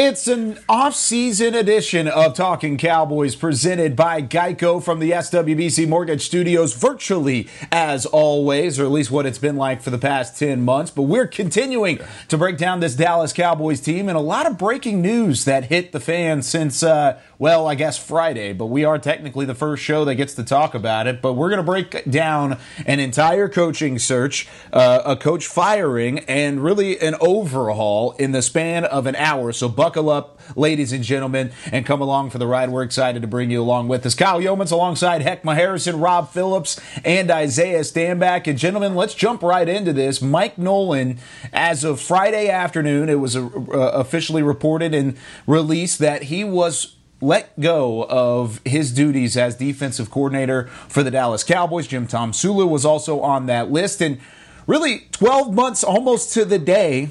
It's an off-season edition of Talking Cowboys presented by Geico from the SWBC Mortgage Studios virtually as always, or at least what it's been like for the past 10 months. But we're continuing to break down this Dallas Cowboys team and a lot of breaking news that hit the fans since, uh, well, I guess Friday. But we are technically the first show that gets to talk about it. But we're going to break down an entire coaching search, uh, a coach firing, and really an overhaul in the span of an hour. So buckle up, ladies and gentlemen, and come along for the ride. We're excited to bring you along with us. Kyle Youmans alongside Heckma Harrison, Rob Phillips, and Isaiah Stanback. And gentlemen, let's jump right into this. Mike Nolan, as of Friday afternoon, it was uh, officially reported and released that he was let go of his duties as defensive coordinator for the Dallas Cowboys. Jim Tomsula was also on that list. And really, 12 months almost to the day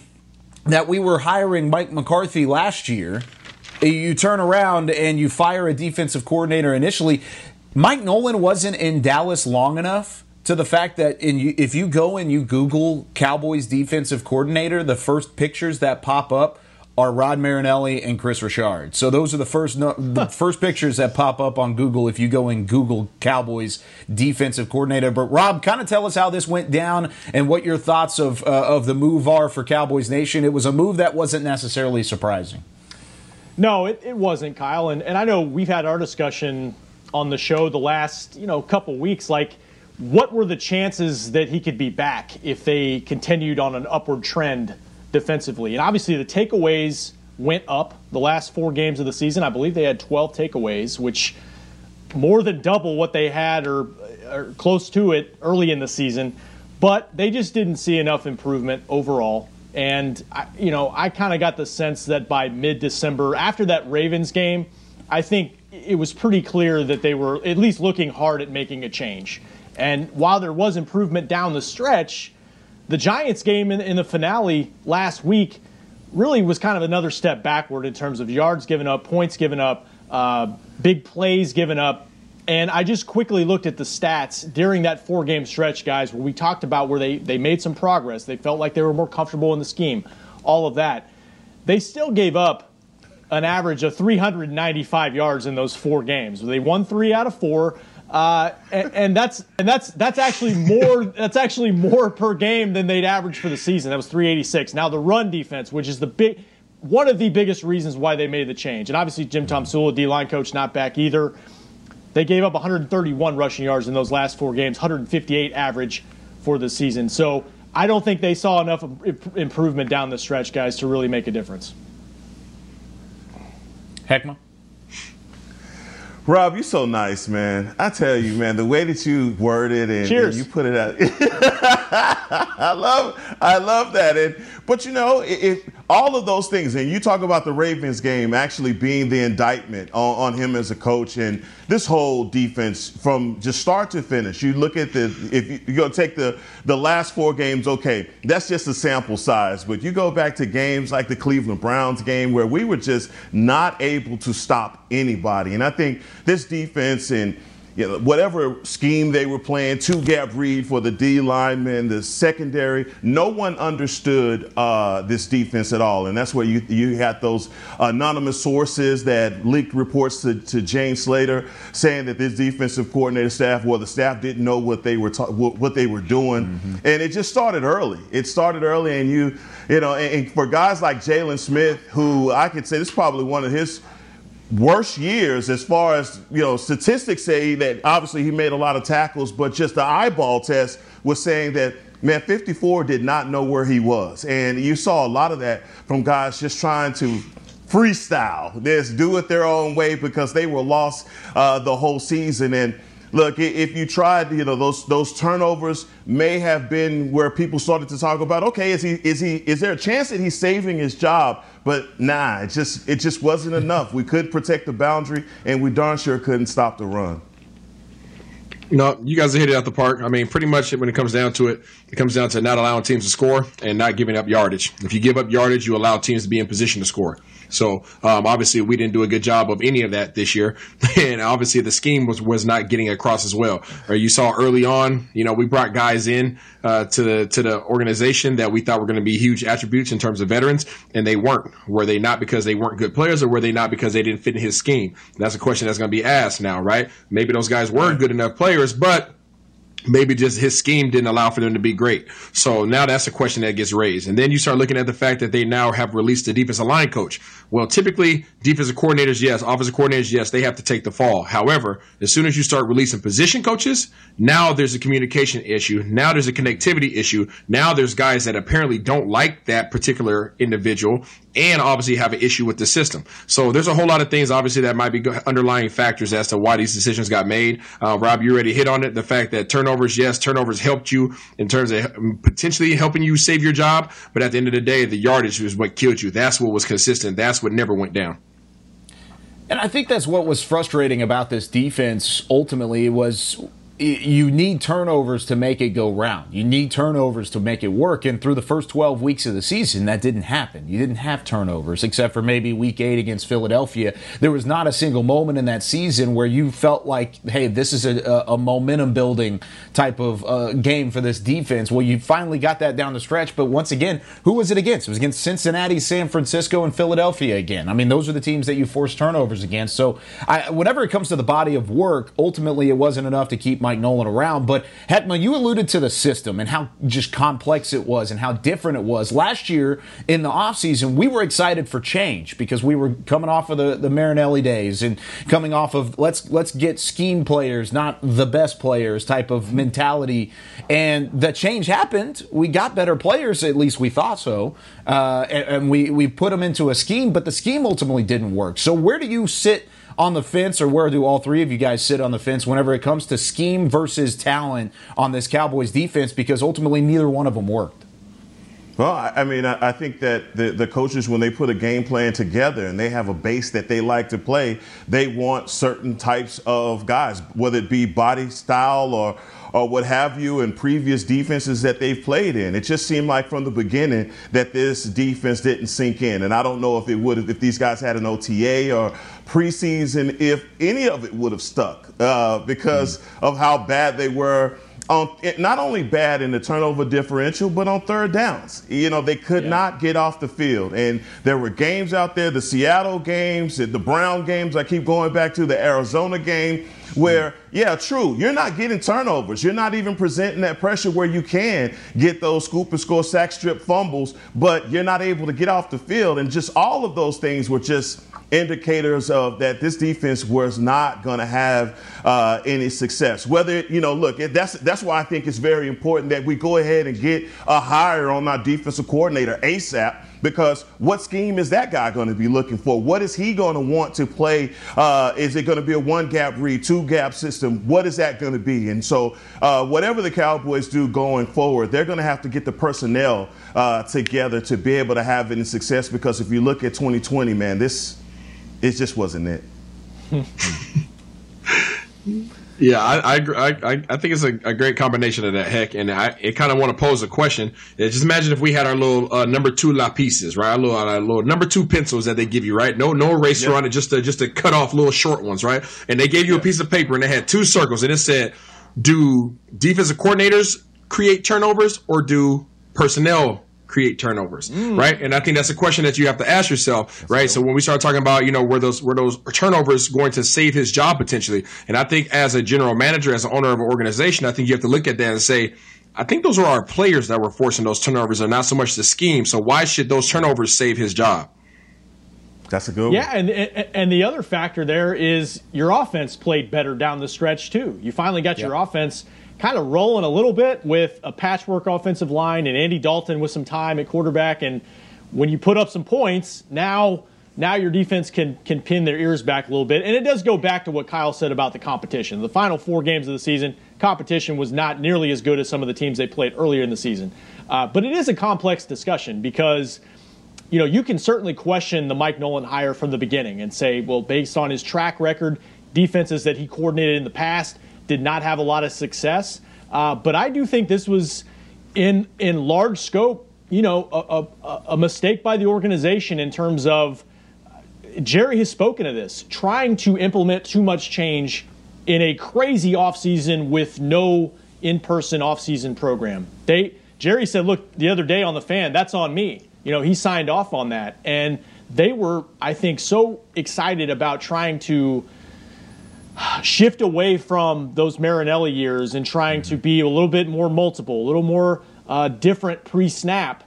that we were hiring Mike McCarthy last year, you turn around and you fire a defensive coordinator initially. Mike Nolan wasn't in Dallas long enough to the fact that in, if you go and you Google Cowboys defensive coordinator, the first pictures that pop up are Rod Marinelli and Kris Richard. So those are the first no, the first pictures that pop up on Google if you go and Google Cowboys defensive coordinator. But Rob, kind of tell us how this went down and what your thoughts of uh, of the move are for Cowboys Nation. It was a move that wasn't necessarily surprising. No, it, it wasn't, Kyle. And, and I know we've had our discussion on the show the last you know couple weeks. Like, what were the chances that he could be back if they continued on an upward trend? Defensively. And obviously, the takeaways went up the last four games of the season. I believe they had 12 takeaways, which more than double what they had or, or close to it early in the season. But they just didn't see enough improvement overall. And, I, you know, I kind of got the sense that by mid December, after that Ravens game, I think it was pretty clear that they were at least looking hard at making a change. And while there was improvement down the stretch, the Giants game in, in the finale last week really was kind of another step backward in terms of yards given up, points given up, uh, big plays given up. And I just quickly looked at the stats during that four game stretch, guys, where we talked about where they, they made some progress. They felt like they were more comfortable in the scheme, all of that. They still gave up an average of 395 yards in those four games. They won three out of four. Uh, and, that's and that's that's actually more that's actually more per game than they'd average for the season. That was 386. Now the run defense, which is the big one of the biggest reasons why they made the change, and obviously Jim Tomsula, D line coach, not back either. They gave up 131 rushing yards in those last four games, 158 average for the season. So I don't think they saw enough improvement down the stretch, guys, to really make a difference. Heckma. Rob, you're so nice, man. I tell you, man, the way that you worded it and, and you put it out, I love, I love that. And but you know, if all of those things, and you talk about the Ravens game actually being the indictment on, on him as a coach, and this whole defense from just start to finish. You look at the if you, you're gonna take the the last four games, okay, that's just a sample size. But you go back to games like the Cleveland Browns game where we were just not able to stop anybody, and I think this defense and you know, whatever scheme they were playing, two gap read for the D linemen, the secondary, no one understood uh, this defense at all. And that's where you, you had those anonymous sources that leaked reports to, to Jane Slater saying that this defensive coordinator staff, well, the staff didn't know what they were, ta- what they were doing. Mm-hmm. And it just started early. It started early, and you, you know, and, and for guys like Jaylon Smith, who I could say this is probably one of his – worst years as far as you know statistics say that obviously he made a lot of tackles but just the eyeball test was saying that man 54 did not know where he was and you saw a lot of that from guys just trying to freestyle this do it their own way because they were lost uh, the whole season and look, if you tried, you know, those those turnovers may have been where people started to talk about, okay, is he is he is there a chance that he's saving his job? But nah, it just it just wasn't enough. We couldn't protect the boundary, and we darn sure couldn't stop the run. No, you guys hit it out the park. I mean, pretty much when it comes down to it, it comes down to not allowing teams to score and not giving up yardage. If you give up yardage, you allow teams to be in position to score. So um, obviously, we didn't do a good job of any of that this year, and obviously the scheme was was not getting across as well. Or you saw early on, you know, we brought guys in uh, to the to the organization that we thought were going to be huge attributes in terms of veterans, and they weren't. Were they not because they weren't good players, or were they not because they didn't fit in his scheme? that's a question that's going to be asked now, right? Maybe those guys weren't good enough players, but maybe just his scheme didn't allow for them to be great. So now that's a question that gets raised. And then you start looking at the fact that they now have released the defensive line coach. Well, typically defensive coordinators, yes, offensive coordinators, yes, they have to take the fall. However, as soon as you start releasing position coaches, now there's a communication issue. Now there's a connectivity issue. Now there's guys that apparently don't like that particular individual and obviously have an issue with the system. So there's a whole lot of things, obviously, that might be underlying factors as to why these decisions got made. Uh, Rob, you already hit on it. The fact that turnovers, yes, turnovers helped you in terms of potentially helping you save your job, but at the end of the day, the yardage was what killed you. That's what was consistent. That's what never went down. And I think that's what was frustrating about this defense ultimately was you need turnovers to make it go round. You need turnovers to make it work. And through the first 12 weeks of the season, that didn't happen. You didn't have turnovers, except for maybe week eight against Philadelphia. There was not a single moment in that season where you felt like, hey, this is a, a momentum building type of uh, game for this defense. Well, you finally got that down the stretch. But once again, who was it against? It was against Cincinnati, San Francisco, and Philadelphia again. I mean, those are the teams that you force turnovers against. So I, whenever it comes to the body of work, ultimately it wasn't enough to keep Mike Nolan around. But Heckma, you alluded to the system and how just complex it was and how different it was. Last year in the offseason, we were excited for change because we were coming off of the, the Marinelli days and coming off of let's let's get scheme players, not the best players type of mentality. And the change happened. We got better players, at least we thought so. Uh, and, and we, we put them into a scheme, but the scheme ultimately didn't work. So where do you sit? On the fence, or where do all three of you guys sit on the fence whenever it comes to scheme versus talent on this Cowboys defense? Because ultimately, neither one of them worked. Well, I mean, I think that the, the coaches, when they put a game plan together and they have a base that they like to play, they want certain types of guys, whether it be body style or or what have you in previous defenses that they've played in. It just seemed like from the beginning that this defense didn't sink in. And I don't know if it would have, if these guys had an OTA or preseason, if any of it would have stuck uh, because mm-hmm. of how bad they were on not only bad in the turnover differential, but on third downs. You know, they could yeah. not get off the field. And there were games out there, the Seattle games, the Brown games, I keep going back to the Arizona game, where, mm. yeah, true, you're not getting turnovers. You're not even presenting that pressure where you can get those scoop and score sack strip fumbles, but you're not able to get off the field. And just all of those things were just indicators of that this defense was not going to have uh, any success. Whether you know, look, that's that's why I think it's very important that we go ahead and get a hire on our defensive coordinator ASAP. Because what scheme is that guy going to be looking for? What is he going to want to play? Uh, is it going to be a one gap read, two gap system? What is that going to be? And so, uh, whatever the Cowboys do going forward, they're going to have to get the personnel uh, together to be able to have any success. Because if you look at 2020, man, this it just wasn't it. yeah, I, I, I, I think it's a, a, great combination of that heck, and I, I kind of want to pose a question. Just imagine if we had our little uh, number two lapices, right? Our little, our little number two pencils that they give you, right? No, no eraser on it, just to just to cut off little short ones, right? And they gave you a piece of paper, and it had two circles, and it said, "Do defensive coordinators create turnovers, or do personnel create turnovers, mm. right? And I think that's a question that you have to ask yourself, that's right? Cool. So when we start talking about, you know, were those were those turnovers going to save his job potentially? And I think as a general manager, as an owner of an organization, I think you have to look at that and say, I think those are our players that were forcing those turnovers and not so much the scheme. So why should those turnovers save his job? That's a good yeah, and and the other factor there is your offense played better down the stretch too. You finally got your offense kind of rolling a little bit with a patchwork offensive line and Andy Dalton with some time at quarterback. And when you put up some points, now now your defense can can pin their ears back a little bit. And it does go back to what Kyle said about the competition. The final four games of the season, competition was not nearly as good as some of the teams they played earlier in the season. Uh, but it is a complex discussion because you know, you can certainly question the Mike Nolan hire from the beginning and say, well, based on his track record, defenses that he coordinated in the past did not have a lot of success. Uh, but I do think this was in in large scope, you know, a, a, a mistake by the organization in terms of Jerry has spoken of this, trying to implement too much change in a crazy offseason with no in-person offseason program. They Jerry said, "Look, the other day on the fan, that's on me." You know, he signed off on that, and they were, I think, so excited about trying to shift away from those Marinelli years and trying to be a little bit more multiple, a little more uh, different pre-snap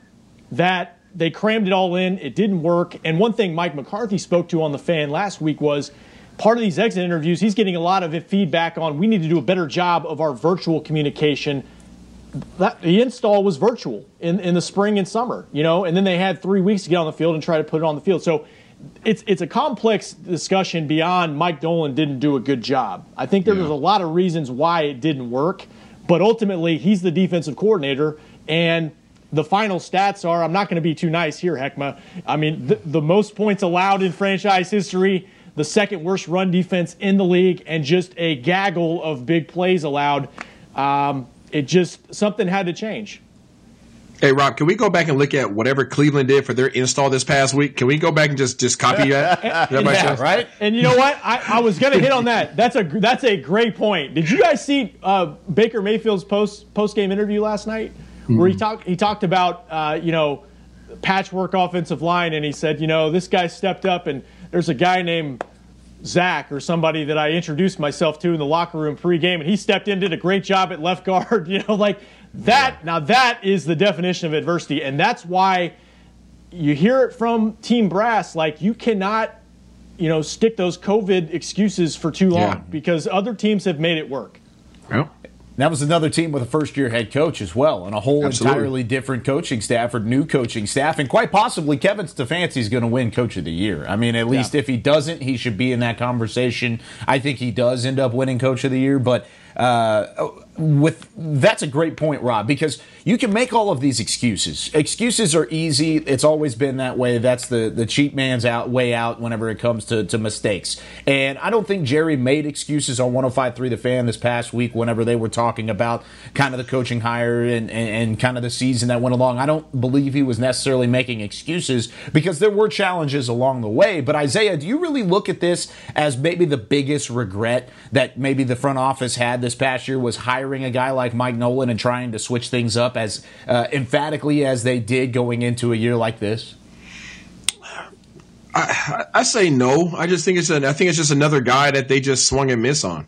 that they crammed it all in. It didn't work. And one thing Mike McCarthy spoke to on the fan last week was part of these exit interviews, he's getting a lot of feedback on we need to do a better job of our virtual communication. That, the install was virtual in, in the spring and summer, you know, and then they had three weeks to get on the field and try to put it on the field. So it's it's a complex discussion beyond Mike Nolan didn't do a good job. I think there yeah. was a lot of reasons why it didn't work, but ultimately he's the defensive coordinator and the final stats are I'm not going to be too nice here, Heckma. I mean, the, the, most points allowed in franchise history, the second worst run defense in the league, and just a gaggle of big plays allowed. Um, it just, something had to change. Hey Rob, can we go back and look at whatever Cleveland did for their install this past week? Can we go back and just just copy that? and, yeah, right. And you know what? I, I was going to hit on that. That's a that's a great point. Did you guys see uh, Baker Mayfield's post post game interview last night? mm-hmm. where he talked he talked about uh, you know patchwork offensive line, and he said, you know, this guy stepped up, and there's a guy named Zach or somebody that I introduced myself to in the locker room pregame, and he stepped in, did a great job at left guard. You know, like that. Yeah. Now that is the definition of adversity, and that's why you hear it from Team Brass. Like you cannot, you know, stick those COVID excuses for too long yeah. because other teams have made it work. Yep that was another team with a first year head coach as well, and a whole Absolutely. entirely different coaching staff or new coaching staff. And quite possibly, Kevin Stefanski is going to win coach of the year. I mean, at least yeah. if he doesn't, he should be in that conversation. I think he does end up winning coach of the year, but uh, with that's a great point, Rob, because you can make all of these excuses. Excuses are easy. It's always been that way. That's the the cheap man's out way out whenever it comes to, to mistakes. And I don't think Jerry made excuses on 105.3 The Fan this past week whenever they were talking about kind of the coaching hire and, and, and kind of the season that went along. I don't believe he was necessarily making excuses because there were challenges along the way. But Isaiah, do you really look at this as maybe the biggest regret that maybe the front office had this past year was hiring a guy like Mike Nolan and trying to switch things up as uh, emphatically as they did going into a year like this? I, I say no. I just think it's an, I think it's just another guy that they just swung and miss on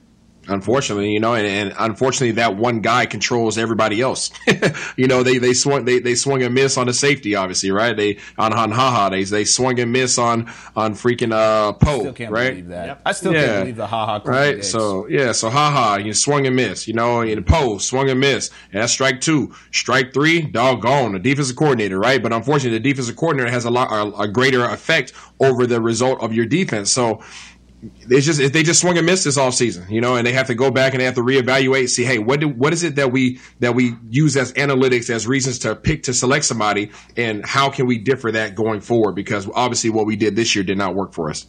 unfortunately, you know, and, and, unfortunately that one guy controls everybody else. you know, they they swung they, they swung and miss on the safety, obviously, right? They on on haha they they swung and miss on on freaking uh Poe, right? Yep. I still yeah. can't believe the haha. Right. Days. So yeah, so haha, you swung and miss, you know, and Poe swung and miss, and that's strike two, strike three, doggone the defensive coordinator, right? But unfortunately, the defensive coordinator has a lot a, a greater effect over the result of your defense. So it's just they just swung and missed this off season, you know, and they have to go back and they have to reevaluate, see, hey, what do, what is it that we that we use as analytics as reasons to pick to select somebody, and how can we differ that going forward? Because obviously, what we did this year did not work for us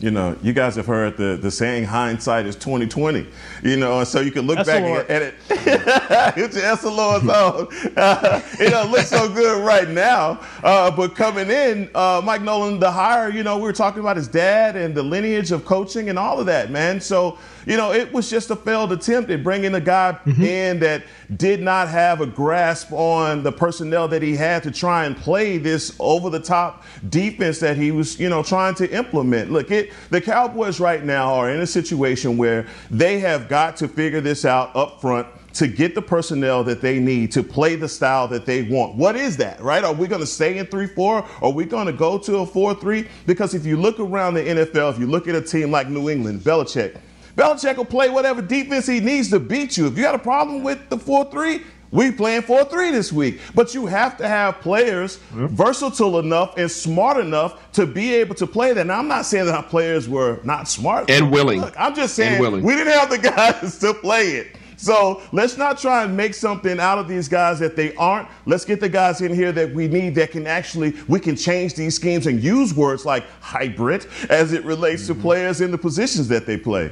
you know, you guys have heard the, the saying hindsight is 2020, you know, and so you can look back at, it. it's your SLO on. Uh, it doesn't look so good right now. Uh, but coming in, uh, Mike Nolan, the hire, you know, we were talking about his dad and the lineage of coaching and all of that, man. So, you know, it was just a failed attempt at bringing a guy mm-hmm. in that did not have a grasp on the personnel that he had to try and play this over the top defense that he was, you know, trying to implement. Look, it the Cowboys right now are in a situation where they have got to figure this out up front to get the personnel that they need to play the style that they want. What is that, right? Are we going to stay in 3 4? Are we going to go to a 4 3? Because if you look around the NFL, if you look at a team like New England, Belichick, Belichick will play whatever defense he needs to beat you. If you got a problem with the 4 3, We playing 4-3 this week. But you have to have players versatile enough and smart enough to be able to play that. Now I'm not saying that our players were not smart. And willing. Look, I'm just saying we didn't have the guys to play it. So let's not try and make something out of these guys that they aren't. Let's get the guys in here that we need that can actually, we can change these schemes and use words like hybrid as it relates mm-hmm. to players in the positions that they play.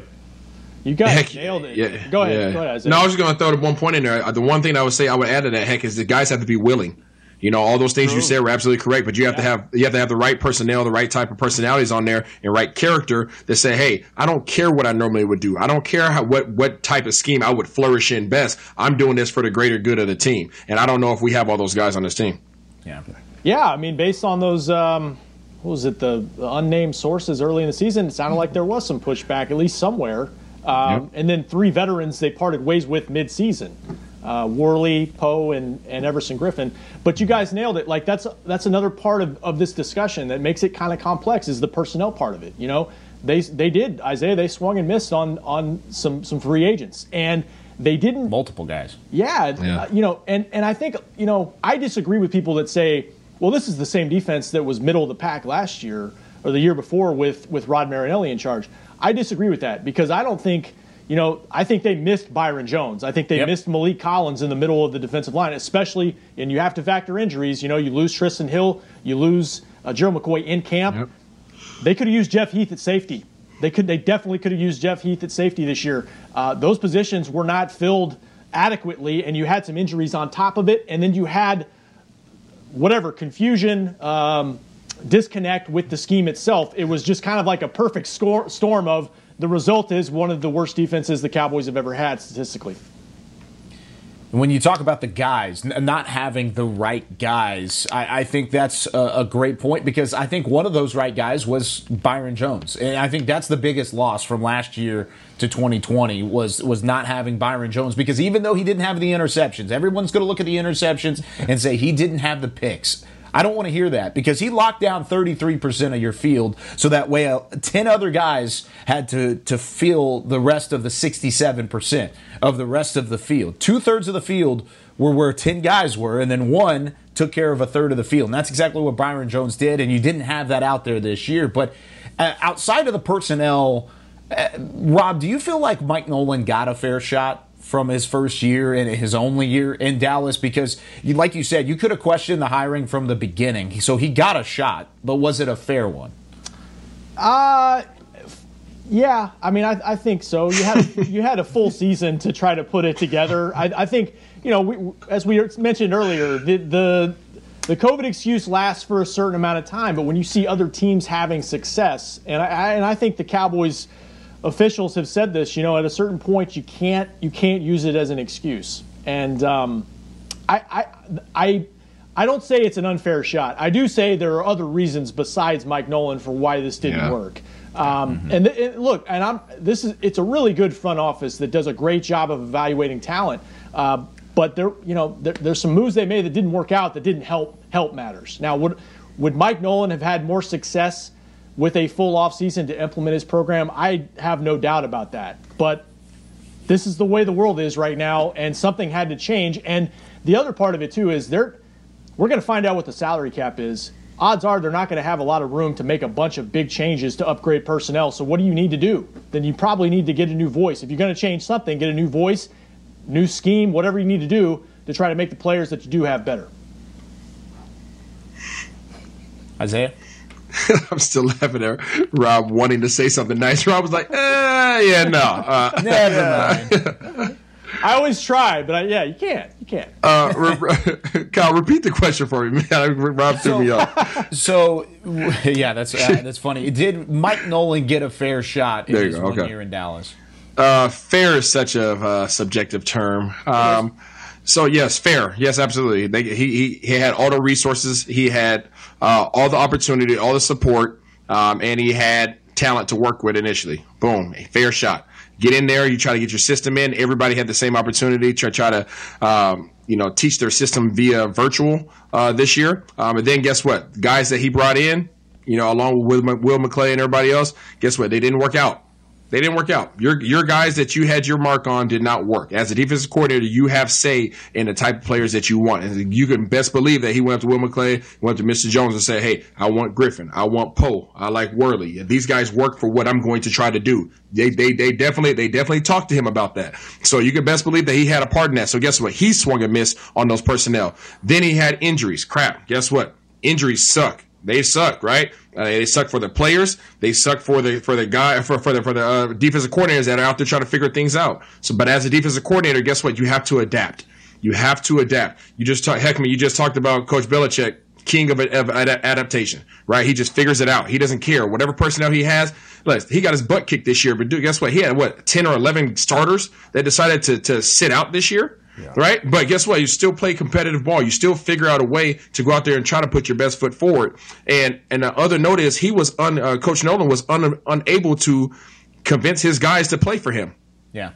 You guys heck, nailed it. Yeah, go ahead. Yeah. Go ahead no, I was just going to throw the one point in there. The one thing I would say I would add to that, heck, is the guys have to be willing. You know, all those things True. you said were absolutely correct, but you have yeah. to have you have to have the right personnel, the right type of personalities on there, and right character that say, "Hey, I don't care what I normally would do. I don't care how what what type of scheme I would flourish in best. I'm doing this for the greater good of the team." And I don't know if we have all those guys on this team. Yeah, yeah. I mean, based on those. Um, what was it? The, the unnamed sources early in the season. It sounded like there was some pushback, at least somewhere. Um, yep. And then three veterans they parted ways with mid-season uh, Worley, Poe, and, and Everson Griffen. But you guys nailed it. Like that's that's another part of, of this discussion that makes it kind of complex is the personnel part of it. You know, they they did Isaiah. They swung and missed on on some some free agents and. They didn't multiple guys. Yeah, yeah. Uh, you know, and and I think you know I disagree with people that say, well, this is the same defense that was middle of the pack last year or the year before with with Rod Marinelli in charge. I disagree with that because I don't think you know, I think they missed Byron Jones. I think they yep. missed Maliek Collins in the middle of the defensive line, especially, and you have to factor injuries. You know, you lose Trysten Hill, you lose uh, Gerald McCoy in camp. Yep. They could have used Jeff Heath at safety. They could, they definitely could have used Jeff Heath at safety this year. Uh, those positions were not filled adequately, and you had some injuries on top of it, and then you had whatever confusion, um, disconnect with the scheme itself. It was just kind of like a perfect score, storm of the result is one of the worst defenses the Cowboys have ever had statistically. When you talk about the guys, not having the right guys, I, I think that's a, a, great point because I think one of those right guys was Byron Jones, and I think that's the biggest loss from last year to 2020 was was not having Byron Jones because even though he didn't have the interceptions, everyone's going to look at the interceptions and say he didn't have the picks. I don't want to hear that because he locked down 33% of your field. So that way, uh, 10 other guys had to, to fill the rest of the 67% of the rest of the field. Two thirds of the field were where 10 guys were, and then one took care of a third of the field. And that's exactly what Byron Jones did. And you didn't have that out there this year. But uh, outside of the personnel, uh, Rob, do you feel like Mike Nolan got a fair shot from his first year and his only year in Dallas because, like you said, you could have questioned the hiring from the beginning. So he got a shot, but was it a fair one? Uh, yeah. I mean, I, I think so. You had you had a full season to try to put it together. I, I think you know, we, as we mentioned earlier, the, the the COVID excuse lasts for a certain amount of time, but when you see other teams having success, and I, and I think the Cowboys officials have said this. You know, at a certain point, you can't you can't use it as an excuse. And um, I, I I I don't say it's an unfair shot. I do say there are other reasons besides Mike Nolan for why this didn't yeah. work. Um, mm-hmm. and, th- and, look, and I'm this is it's a really good front office that does a great job of evaluating talent. Uh, but there, you know, there, there's some moves they made that didn't work out that didn't help help matters. Now, would would Mike Nolan have had more success with a full offseason to implement his program, I have no doubt about that. But this is the way the world is right now, and something had to change. And the other part of it too is they're we're going to find out what the salary cap is. Odds are they're not going to have a lot of room to make a bunch of big changes to upgrade personnel. So what do you need to do? Then you probably need to get a new voice. If you're going to change something, get a new voice, new scheme, whatever you need to do to try to make the players that you do have better. Isaiah? I'm still laughing at Rob wanting to say something nice. Rob was like, eh, yeah, no. Uh, Never mind. I always try, but I, yeah, you can't. You can't. Uh, re- Kyle, repeat the question for me, man. Rob threw so, me off. So, yeah, that's uh, that's funny. Did Mike Nolan get a fair shot in his go. one okay. year in Dallas? Uh, fair is such a uh, subjective term. Um, so yes, fair. Yes, absolutely. They, he, he he had all the resources. He had uh, all the opportunity, all the support, um, and he had talent to work with initially. Boom, fair shot. Get in there. You try to get your system in. Everybody had the same opportunity to try to, um, you know, teach their system via virtual uh, this year. Um, and then guess what? Guys that he brought in, you know, along with Will McClay and everybody else, guess what? They didn't work out. They didn't work out. Your your guys that you had your mark on did not work. As a defensive coordinator, you have say in the type of players that you want. And you can best believe that he went up to Will McClay, went to Mr. Jones and said, Hey, I want Griffen. I want Poe. I like Worley. These guys work for what I'm going to try to do. They, they, they definitely, they definitely talked to him about that. So you can best believe that he had a part in that. So guess what? He swung a miss on those personnel. Then he had injuries. Crap. Guess what? Injuries suck. They suck, right? Uh, they suck for the players. They suck for the for the guy for for the for the uh, defensive coordinators that are out there trying to figure things out. So, but as a defensive coordinator, guess what? You have to adapt. You have to adapt. You just talk, Heckman. You just talked about Coach Belichick, king of, of adaptation, right? He just figures it out. He doesn't care whatever personnel he has. Look, he got his butt kicked this year, but dude, guess what? He had what ten or eleven starters that decided to to sit out this year. Yeah. Right? But guess what? You still play competitive ball. You still figure out a way to go out there and try to put your best foot forward. And and the other note is he was un, uh, Coach Nolan was un, unable to convince his guys to play for him. Yeah.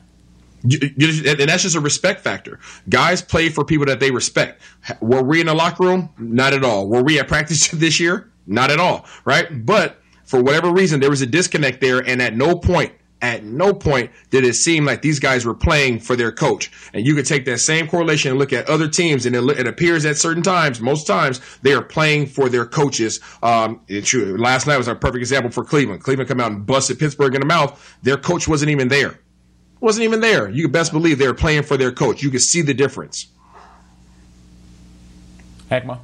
You, you, and that's just a respect factor. Guys play for people that they respect. Were we in the locker room? Not at all. Were we at practice this year? Not at all. Right? But for whatever reason, there was a disconnect there, and at no point at no point did it seem like these guys were playing for their coach. And you could take that same correlation and look at other teams, and it, it appears at certain times, most times, they are playing for their coaches. Um. Last night was a perfect example for Cleveland. Cleveland come out and busted Pittsburgh in the mouth. Their coach wasn't even there. Wasn't even there. You could best believe they were playing for their coach. You could see the difference. Heckma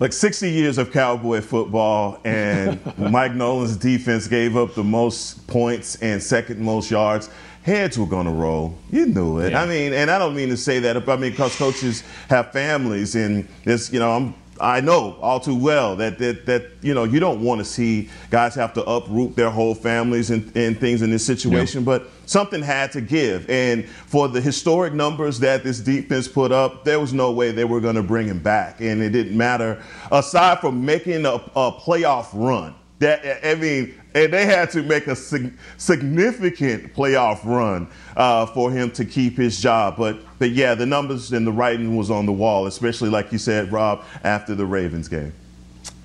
like 60 years of cowboy football and mike nolan's defense gave up the most points and second most yards. Heads were going to roll. You knew it. Yeah. i mean and i don't mean to say that but i mean because coaches have families and it's you know i'm I know all too well that, that, that you know you don't want to see guys have to uproot their whole families and, and things in this situation, but something had to give. And for the historic numbers that this defense put up, there was no way they were going to bring him back, and it didn't matter. Aside from making a, a playoff run, that I mean, and they had to make a sig- significant playoff run uh, for him to keep his job. But but yeah, the numbers and the writing was on the wall, especially like you said, Rob, after the Ravens game.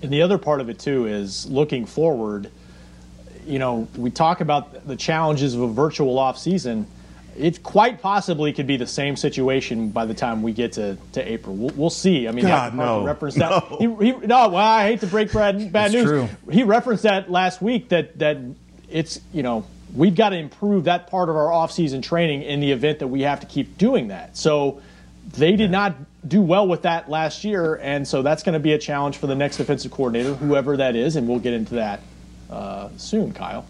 And the other part of it too is looking forward. You know, we talk about the challenges of a virtual off season it quite possibly could be the same situation by the time we get to, to April. We'll, we'll see. I mean, God, no, referenced that. No. He, he, no, well, I hate to break bad, bad news. True. He referenced that last week that that it's you know we've got to improve that part of our offseason training in the event that we have to keep doing that. So they did not do well with that last year, and so that's going to be a challenge for the next defensive coordinator, whoever that is, and we'll get into that uh, soon, Kyle.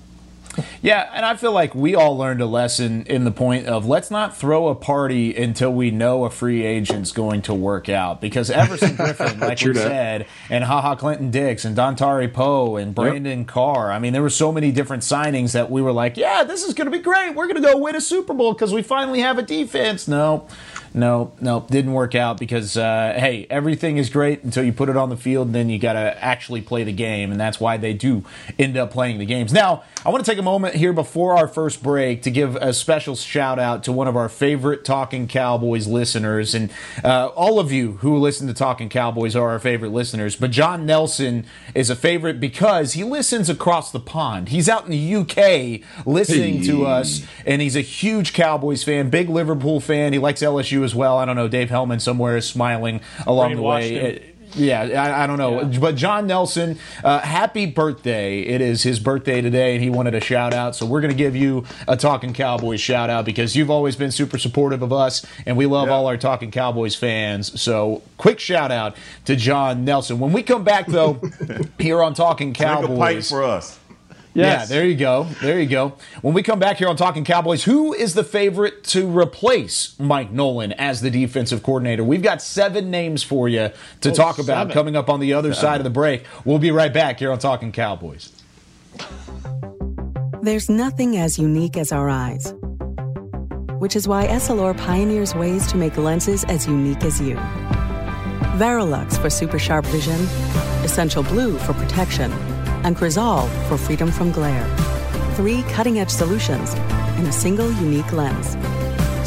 Yeah, and I feel like we all learned a lesson in the point of let's not throw a party until we know a free agent's going to work out. Because Everson Griffen, like we said, and HaHa Clinton Dix and Dontari Poe and Brandon yep. Carr. I mean, there were so many different signings that we were like, yeah, this is going to be great. We're going to go win a Super Bowl because we finally have a defense. No, no, no, didn't work out because uh, hey, everything is great until you put it on the field, and then you got to actually play the game, and that's why they do end up playing the games. Now, I want to take a moment here before our first break to give a special shout out to one of our favorite Talking Cowboys listeners, and uh, all of you who listen to Talking Cowboys are our favorite listeners. But John Nelson is a favorite because he listens across the pond. He's out in the UK listening hey. to us, and he's a huge Cowboys fan, big Liverpool fan. He likes LSU as well. I don't know. Dave Helman somewhere is smiling along the way. Yeah, I, I, don't know. Yeah. But John Nelson, uh, happy birthday. It is his birthday today, and he wanted a shout out. So we're going to give you a Talking Cowboys shout out because you've always been super supportive of us, and we love yeah. all our Talking Cowboys fans. So quick shout out to John Nelson. When we come back, though, here on Talking Cowboys. A pipe for us. Yes. Yeah, there you go. There you go. When we come back here on Talking Cowboys, who is the favorite to replace Mike Nolan as the defensive coordinator? We've got seven names for you to oh, talk about seven. coming up on the other seven. side of the break. We'll be right back here on Talking Cowboys. There's nothing as unique as our eyes, which is why Essilor pioneers ways to make lenses as unique as you. Varilux for super sharp vision, Essential Blue for protection and Crizal for freedom from glare. Three cutting edge solutions in a single unique lens.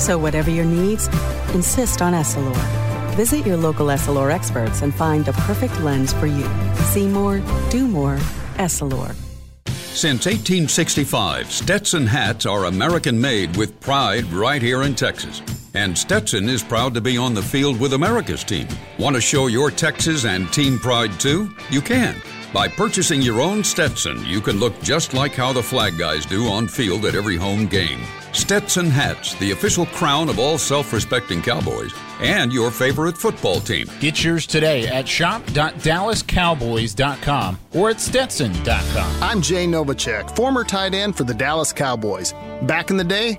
So, whatever your needs, insist on Essilor. Visit your local Essilor experts and find the perfect lens for you. See more, do more, Essilor. Since 1865, Stetson hats are American made with pride right here in Texas. And Stetson is proud to be on the field with America's team. Want to show your Texas and team pride too? You can. By purchasing your own Stetson, you can look just like how the flag guys do on field at every home game. Stetson hats, the official crown of all self respecting cowboys, and your favorite football team. Get yours today at shop.dallascowboys.com or at stetson.com. I'm Jay Novacek, former tight end for the Dallas Cowboys. Back in the day,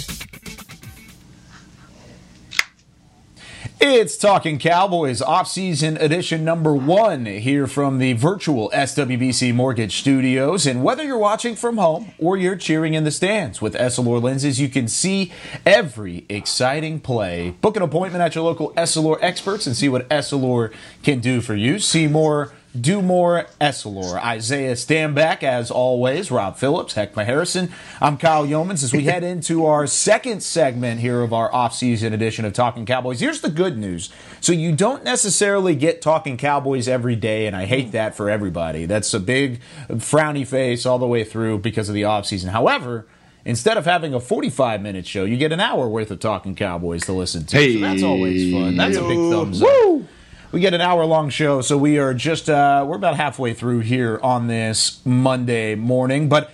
It's Talking Cowboys off-season edition number one here from the virtual SWBC Mortgage Studios. And whether you're watching from home or you're cheering in the stands with Essilor lenses, you can see every exciting play. Book an appointment at your local Essilor experts and see what Essilor can do for you. See more do more Essilor. Isaiah Stanback, as always. Rob Phillips, Heckma Harrison. I'm Kyle Youmans as we head into our second segment here of our offseason edition of Talking Cowboys. Here's the good news. So you don't necessarily get Talking Cowboys every day, and I hate that for everybody. That's a big frowny face all the way through because of the offseason. However, Instead of having a 45 minute show, you get an hour worth of Talking Cowboys to listen to. Hey. So that's always fun. That's a big thumbs up. Woo! We get an hour long show, so we are just uh, we're about halfway through here on this Monday morning. But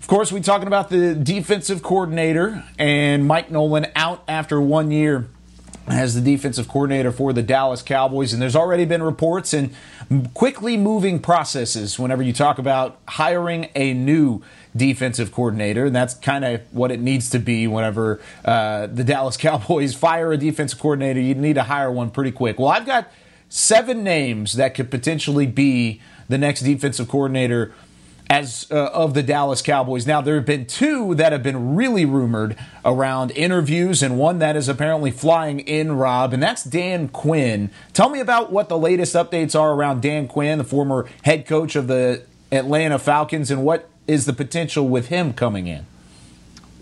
of course, we're talking about the defensive coordinator and Mike Nolan out after one year as the defensive coordinator for the Dallas Cowboys. And there's already been reports and quickly moving processes whenever you talk about hiring a new defensive coordinator. And that's kind of what it needs to be whenever uh, the Dallas Cowboys fire a defensive coordinator. You need to hire one pretty quick. Well, I've got seven names that could potentially be the next defensive coordinator as uh, of the Dallas Cowboys. Now there have been two that have been really rumored around interviews and one that is apparently flying in Rob and that's Dan Quinn. Tell me about what the latest updates are around Dan Quinn, the former head coach of the Atlanta Falcons and what is the potential with him coming in?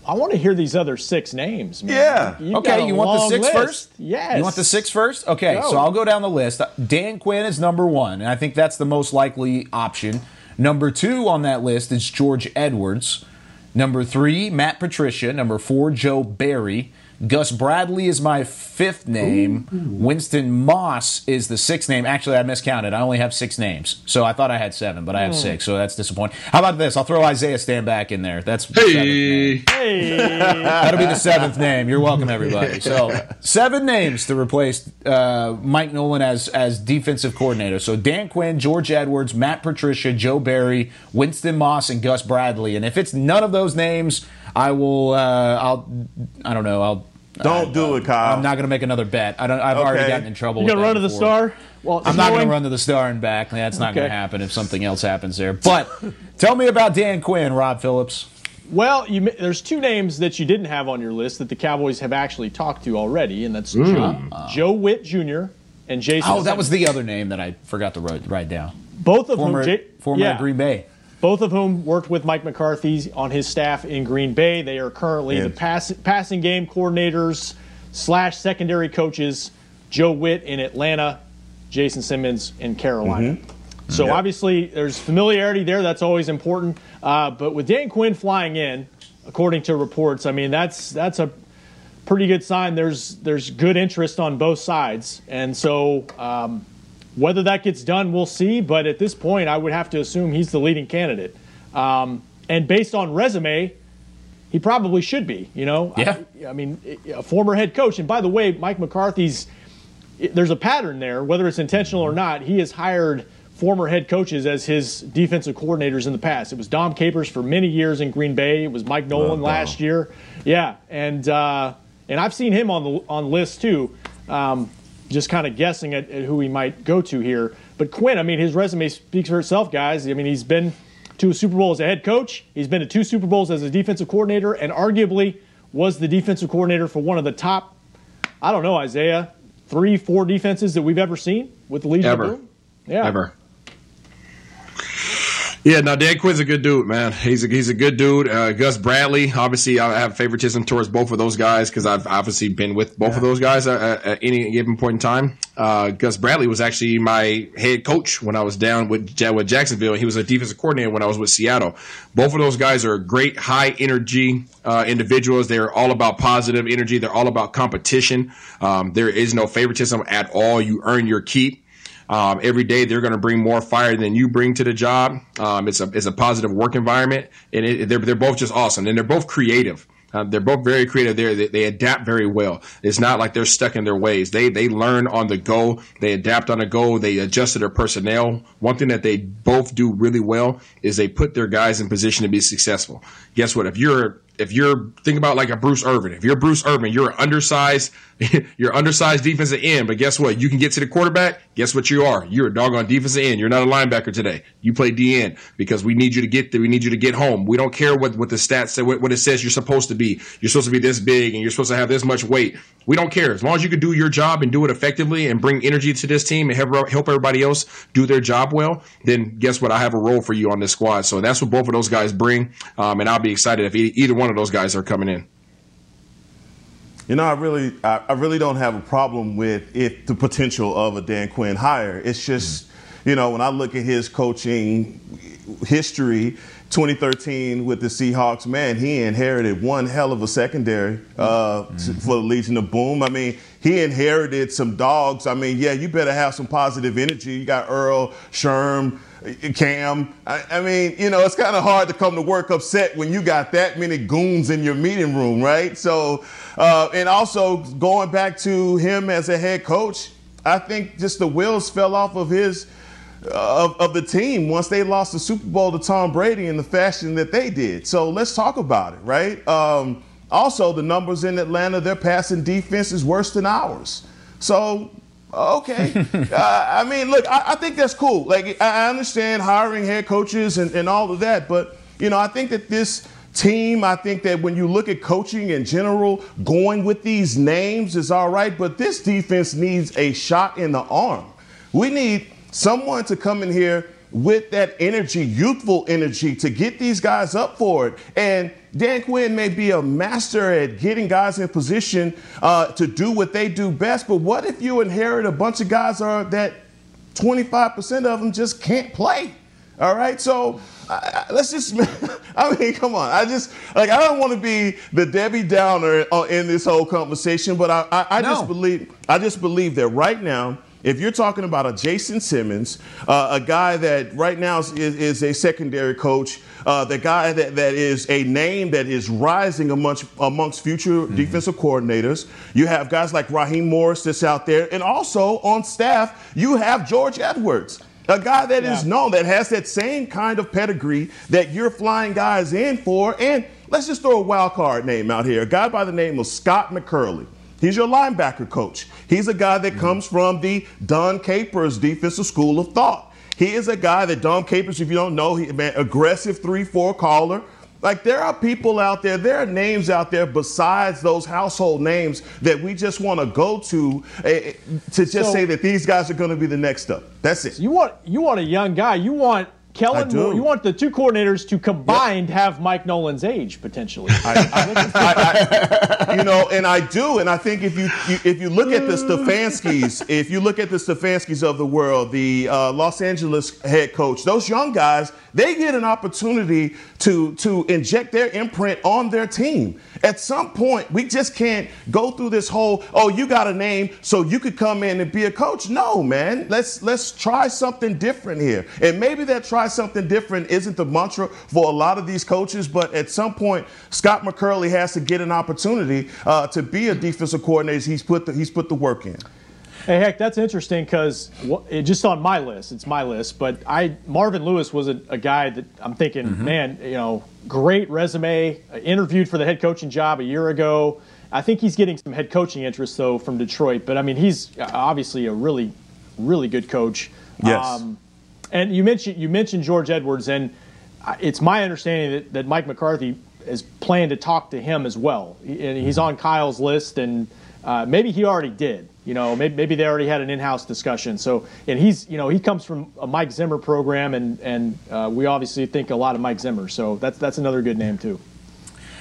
I want to hear these other six names. Man. Yeah. You've okay, you want the six list. first? Yes. You want the six first? Okay, go. so I'll go down the list. Dan Quinn is number one, and I think that's the most likely option. Number two on that list is George Edwards. Number three, Matt Patricia. Number four, Joe Barry. Gus Bradley is my fifth name. Ooh. Winston Moss is the sixth name. Actually, I miscounted. I only have six names. So I thought I had seven, but I have mm. six. So that's disappointing. How about this? I'll throw Isaiah Stanback in there. That's hey. hey. That'll be the seventh name. You're welcome, everybody. So seven names to replace uh, Mike Nolan as as defensive coordinator. So Dan Quinn, George Edwards, Matt Patricia, Joe Barry, Winston Moss, and Gus Bradley. And if it's none of those names, I will. Uh, I'll. I don't know. I'll don't I, do it, Kyle. I'm not going to make another bet. I don't. I've okay. already gotten in trouble. You're going to run to the star? Well, I'm not going to run to the star and back. That's not okay. going to happen if something else happens there. But tell me about Dan Quinn, Rob Phillips. Well, you, there's two names that you didn't have on your list that the Cowboys have actually talked to already, and that's mm. Joe, Joe Whitt Jr. and Jason. Oh, that was the other name that I forgot to write, write down. Both of former, whom, former yeah. Green Bay both of whom worked with Mike McCarthy on his staff in Green Bay. They are currently the pass, passing game coordinators slash secondary coaches. Joe Whitt in Atlanta, Jason Simmons in Carolina. Mm-hmm. So yep. obviously there's familiarity there. That's always important. Uh, but with Dan Quinn flying in, according to reports, I mean that's that's a pretty good sign. There's there's good interest on both sides, and so um, whether that gets done, we'll see. But at this point, I would have to assume he's the leading candidate. Um, and based on resume, he probably should be. You know, yeah. I, I mean, a former head coach. And by the way, Mike McCarthy's there's a pattern there, whether it's intentional or not. He has hired former head coaches as his defensive coordinators in the past. It was Dom Capers for many years in Green Bay. It was Mike Nolan last year. Yeah, and uh, and I've seen him on the on list too. Um, just kind of guessing at, at, who he might go to here. But Quinn, I mean, his resume speaks for itself, guys. I mean, he's been to a Super Bowl as a head coach. He's been to two Super Bowls as a defensive coordinator, and arguably was the defensive coordinator for one of the top, I don't know, Isaiah, three, four defenses that we've ever seen with the Legion ever. of Boom. Yeah. Ever. Yeah, now Dan Quinn's a good dude, man. He's a he's a good dude. Uh, Gus Bradley, obviously, I have favoritism towards both of those guys because I've obviously been with both yeah. of those guys at, at, any given point in time. Uh, Gus Bradley was actually my head coach when I was down with with Jacksonville. He was a defensive coordinator when I was with Seattle. Both of those guys are great, high energy uh, individuals. They're all about positive energy. They're all about competition. Um, there is no favoritism at all. You earn your keep. Um, every day they're going to bring more fire than you bring to the job. Um, it's a it's a positive work environment, and it, they're they're both just awesome, and they're both creative. Um, they're both very creative. They're, they they adapt very well. It's not like they're stuck in their ways. They they learn on the go. They adapt on the go. They adjust to their personnel. One thing that they both do really well is they put their guys in position to be successful. Guess what? If you're if you're think about like a Bruce Irvin, if you're Bruce Irvin, you're undersized, you're undersized defensive end, but guess what? You can get to the quarterback. Guess what you are? You're a doggone defensive end. You're not a linebacker today. You play DN because we need you to get there. We need you to get home. We don't care what, what the stats say, what, what it says you're supposed to be. You're supposed to be this big and you're supposed to have this much weight. We don't care. As long as you can do your job and do it effectively and bring energy to this team and help, help everybody else do their job well, then guess what? I have a role for you on this squad. So that's what both of those guys bring. Um, and I'll be excited if either one of those guys are coming in. You know, I really, I, I, really don't have a problem with it, the potential of a Dan Quinn hire. It's just, mm-hmm. you know, when I look at his coaching history, 2013 with the Seahawks, man, he inherited one hell of a secondary uh, mm-hmm. for the Legion of Boom. I mean, he inherited some dogs. I mean, yeah, you better have some positive energy. You got Earl, Sherm, Cam. I, I mean, you know, it's kind of hard to come to work upset when you got that many goons in your meeting room, right? So, uh, and also going back to him as a head coach, I think just the wheels fell off of his uh, of, of the team once they lost the Super Bowl to Tom Brady in the fashion that they did. So let's talk about it, right? Um, also, the numbers in Atlanta, their passing defense is worse than ours. So Okay. uh, I mean, look, I, I, think that's cool. Like, I understand hiring head coaches and, and all of that, but, you know, I think that this team, I think that when you look at coaching in general, going with these names is all right, but this defense needs a shot in the arm. We need someone to come in here with that energy, youthful energy, to get these guys up for it. And Dan Quinn may be a master at getting guys in position uh, to do what they do best, but what if you inherit a bunch of guys are, that 25% of them just can't play? All right, so uh, let's just, I mean, come on. I just, like, I don't want to be the Debbie Downer uh, in this whole conversation, but I, I, I no. just believe, I just believe that right now, if you're talking about a Jason Simmons, uh, a guy that right now is, is a secondary coach, uh, the guy that, that is a name that is rising amongst, amongst future mm-hmm. defensive coordinators, you have guys like Raheem Morris that's out there, and also on staff, you have George Edwards. A guy that yeah. is known, that has that same kind of pedigree that you're flying guys in for. And let's just throw a wild card name out here. A guy by the name of Scott McCurley. He's your linebacker coach. He's a guy that comes from the Dom Capers defensive school of thought. He is a guy that Dom Capers, if you don't know, he man, aggressive 3-4 caller. Like there are people out there, there are names out there besides those household names that we just want to go to uh, to just so, say that these guys are going to be the next up. That's it. You want you want a young guy. You want Kellen, you want the two coordinators to combined yep. have Mike Nolan's age potentially. I, I, I, you know, and I do, and I think if you, you, if you look at the Stefanskis, if you look at the Stefanskis of the world, the uh, Los Angeles head coach, those young guys, they get an opportunity to, to inject their imprint on their team. At some point, we just can't go through this whole, oh, you got a name, so you could come in and be a coach. No, man. Let's let's try something different here. And maybe that try something different isn't the mantra for a lot of these coaches, but at some point, Scott McCurley has to get an opportunity uh, to be a defensive coordinator. He's put the, he's put the work in. Hey, heck, that's interesting because just on my list, it's my list. But I Marvin Lewis was a, a guy that I'm thinking, mm-hmm. man, you know, great resume. Interviewed for the head coaching job a year ago. I think he's getting some head coaching interest though from Detroit. But I mean, he's obviously a really, really good coach. Yes. Um, and you mentioned you mentioned George Edwards, and it's my understanding that, that Mike McCarthy is planning to talk to him as well. He, he's on Kyle's list, and uh, maybe he already did. You know, maybe, maybe they already had an in-house discussion. So, and he's, you know, he comes from a Mike Zimmer program, and and uh, we obviously think a lot of Mike Zimmer. So that's that's another good name too.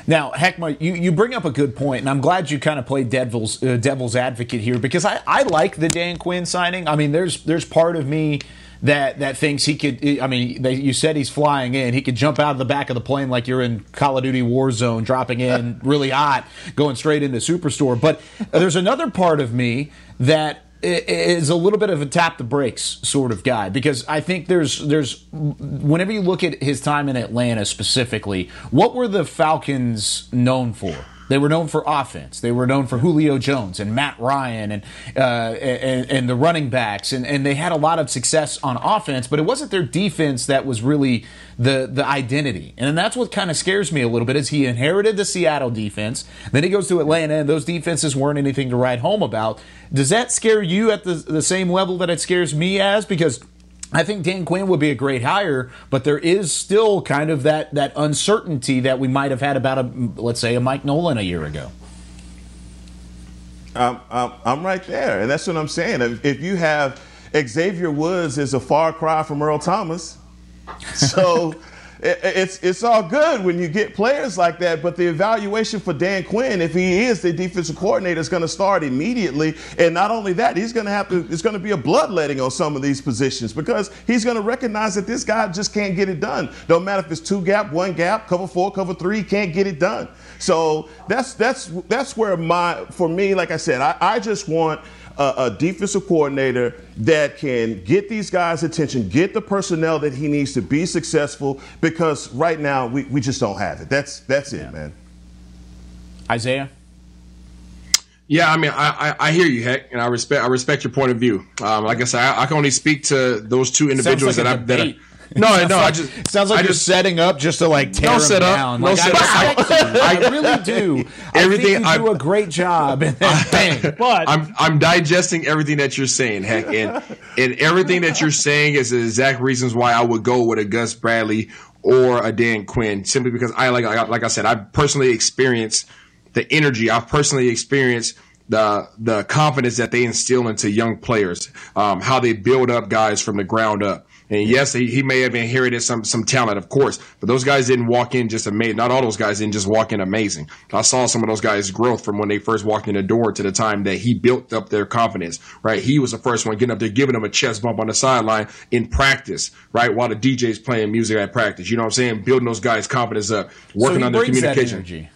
Now, Heckma, you, you bring up a good point, and I'm glad you kind of played devil's uh, devil's advocate here because I, I like the Dan Quinn signing. I mean, there's there's part of me that that thinks he could. I mean, they, you said he's flying in. He could jump out of the back of the plane like you're in Call of Duty Warzone, dropping in really hot, going straight into Superstore. But there's another part of me that is a little bit of a tap the brakes sort of guy because I think there's there's whenever you look at his time in Atlanta specifically, what were the Falcons known for? They were known for offense. They were known for Julio Jones and Matt Ryan and uh, and, and, the running backs, and, and they had a lot of success on offense. But it wasn't their defense that was really the the identity, and that's what kind of scares me a little bit. Is he inherited the Seattle defense, then he goes to Atlanta, and those defenses weren't anything to write home about. Does that scare you at the the same level that it scares me as? Because I think Dan Quinn would be a great hire, but there is still kind of that that uncertainty that we might have had about a let's say a Mike Nolan a year ago. I'm, I'm, I'm right there, and that's what I'm saying. If, if you have Xavier Woods is a far cry from Earl Thomas, so it's it's all good when you get players like that, but the evaluation for Dan Quinn, if he is the defensive coordinator, is going to start immediately. And not only that, he's going to have to. It's going to be a bloodletting on some of these positions because he's going to recognize that this guy just can't get it done. Don't matter if it's two gap, one gap, cover four, cover three, can't get it done. So that's that's that's where my for me, like I said, I, I just want a, a, defensive coordinator that can get these guys' attention, get the personnel that he needs to be successful. Because right now we, we just don't have it. That's that's yeah. it, man. Isaiah. Yeah, I mean, I, I, I, hear you, heck, and I respect I respect your point of view. Um, like I said, I, I, can only speak to those two individuals like that I that I, no, no, I just sounds like I you're just, setting up just to like tear no him set up, down. No like, set I, up. I, really do. Everything I think you do a great job, and then bang. But I'm I'm digesting everything that you're saying, heck, and and everything that you're saying is the exact reasons why I would go with a Gus Bradley or a Dan Quinn, simply because I like like I said, I've personally experienced the energy. I've personally experienced the the confidence that they instill into young players, um, how they build up guys from the ground up. And yes, he, he may have inherited some some talent, of course, but those guys didn't walk in just amazing. Not all those guys didn't just walk in amazing. I saw some of those guys' growth from when they first walked in the door to the time that he built up their confidence. Right, he was the first one getting up there, giving them a chest bump on the sideline in practice. Right, while the DJ's playing music at practice. You know what I'm saying? Building those guys' confidence up, working so on their communication.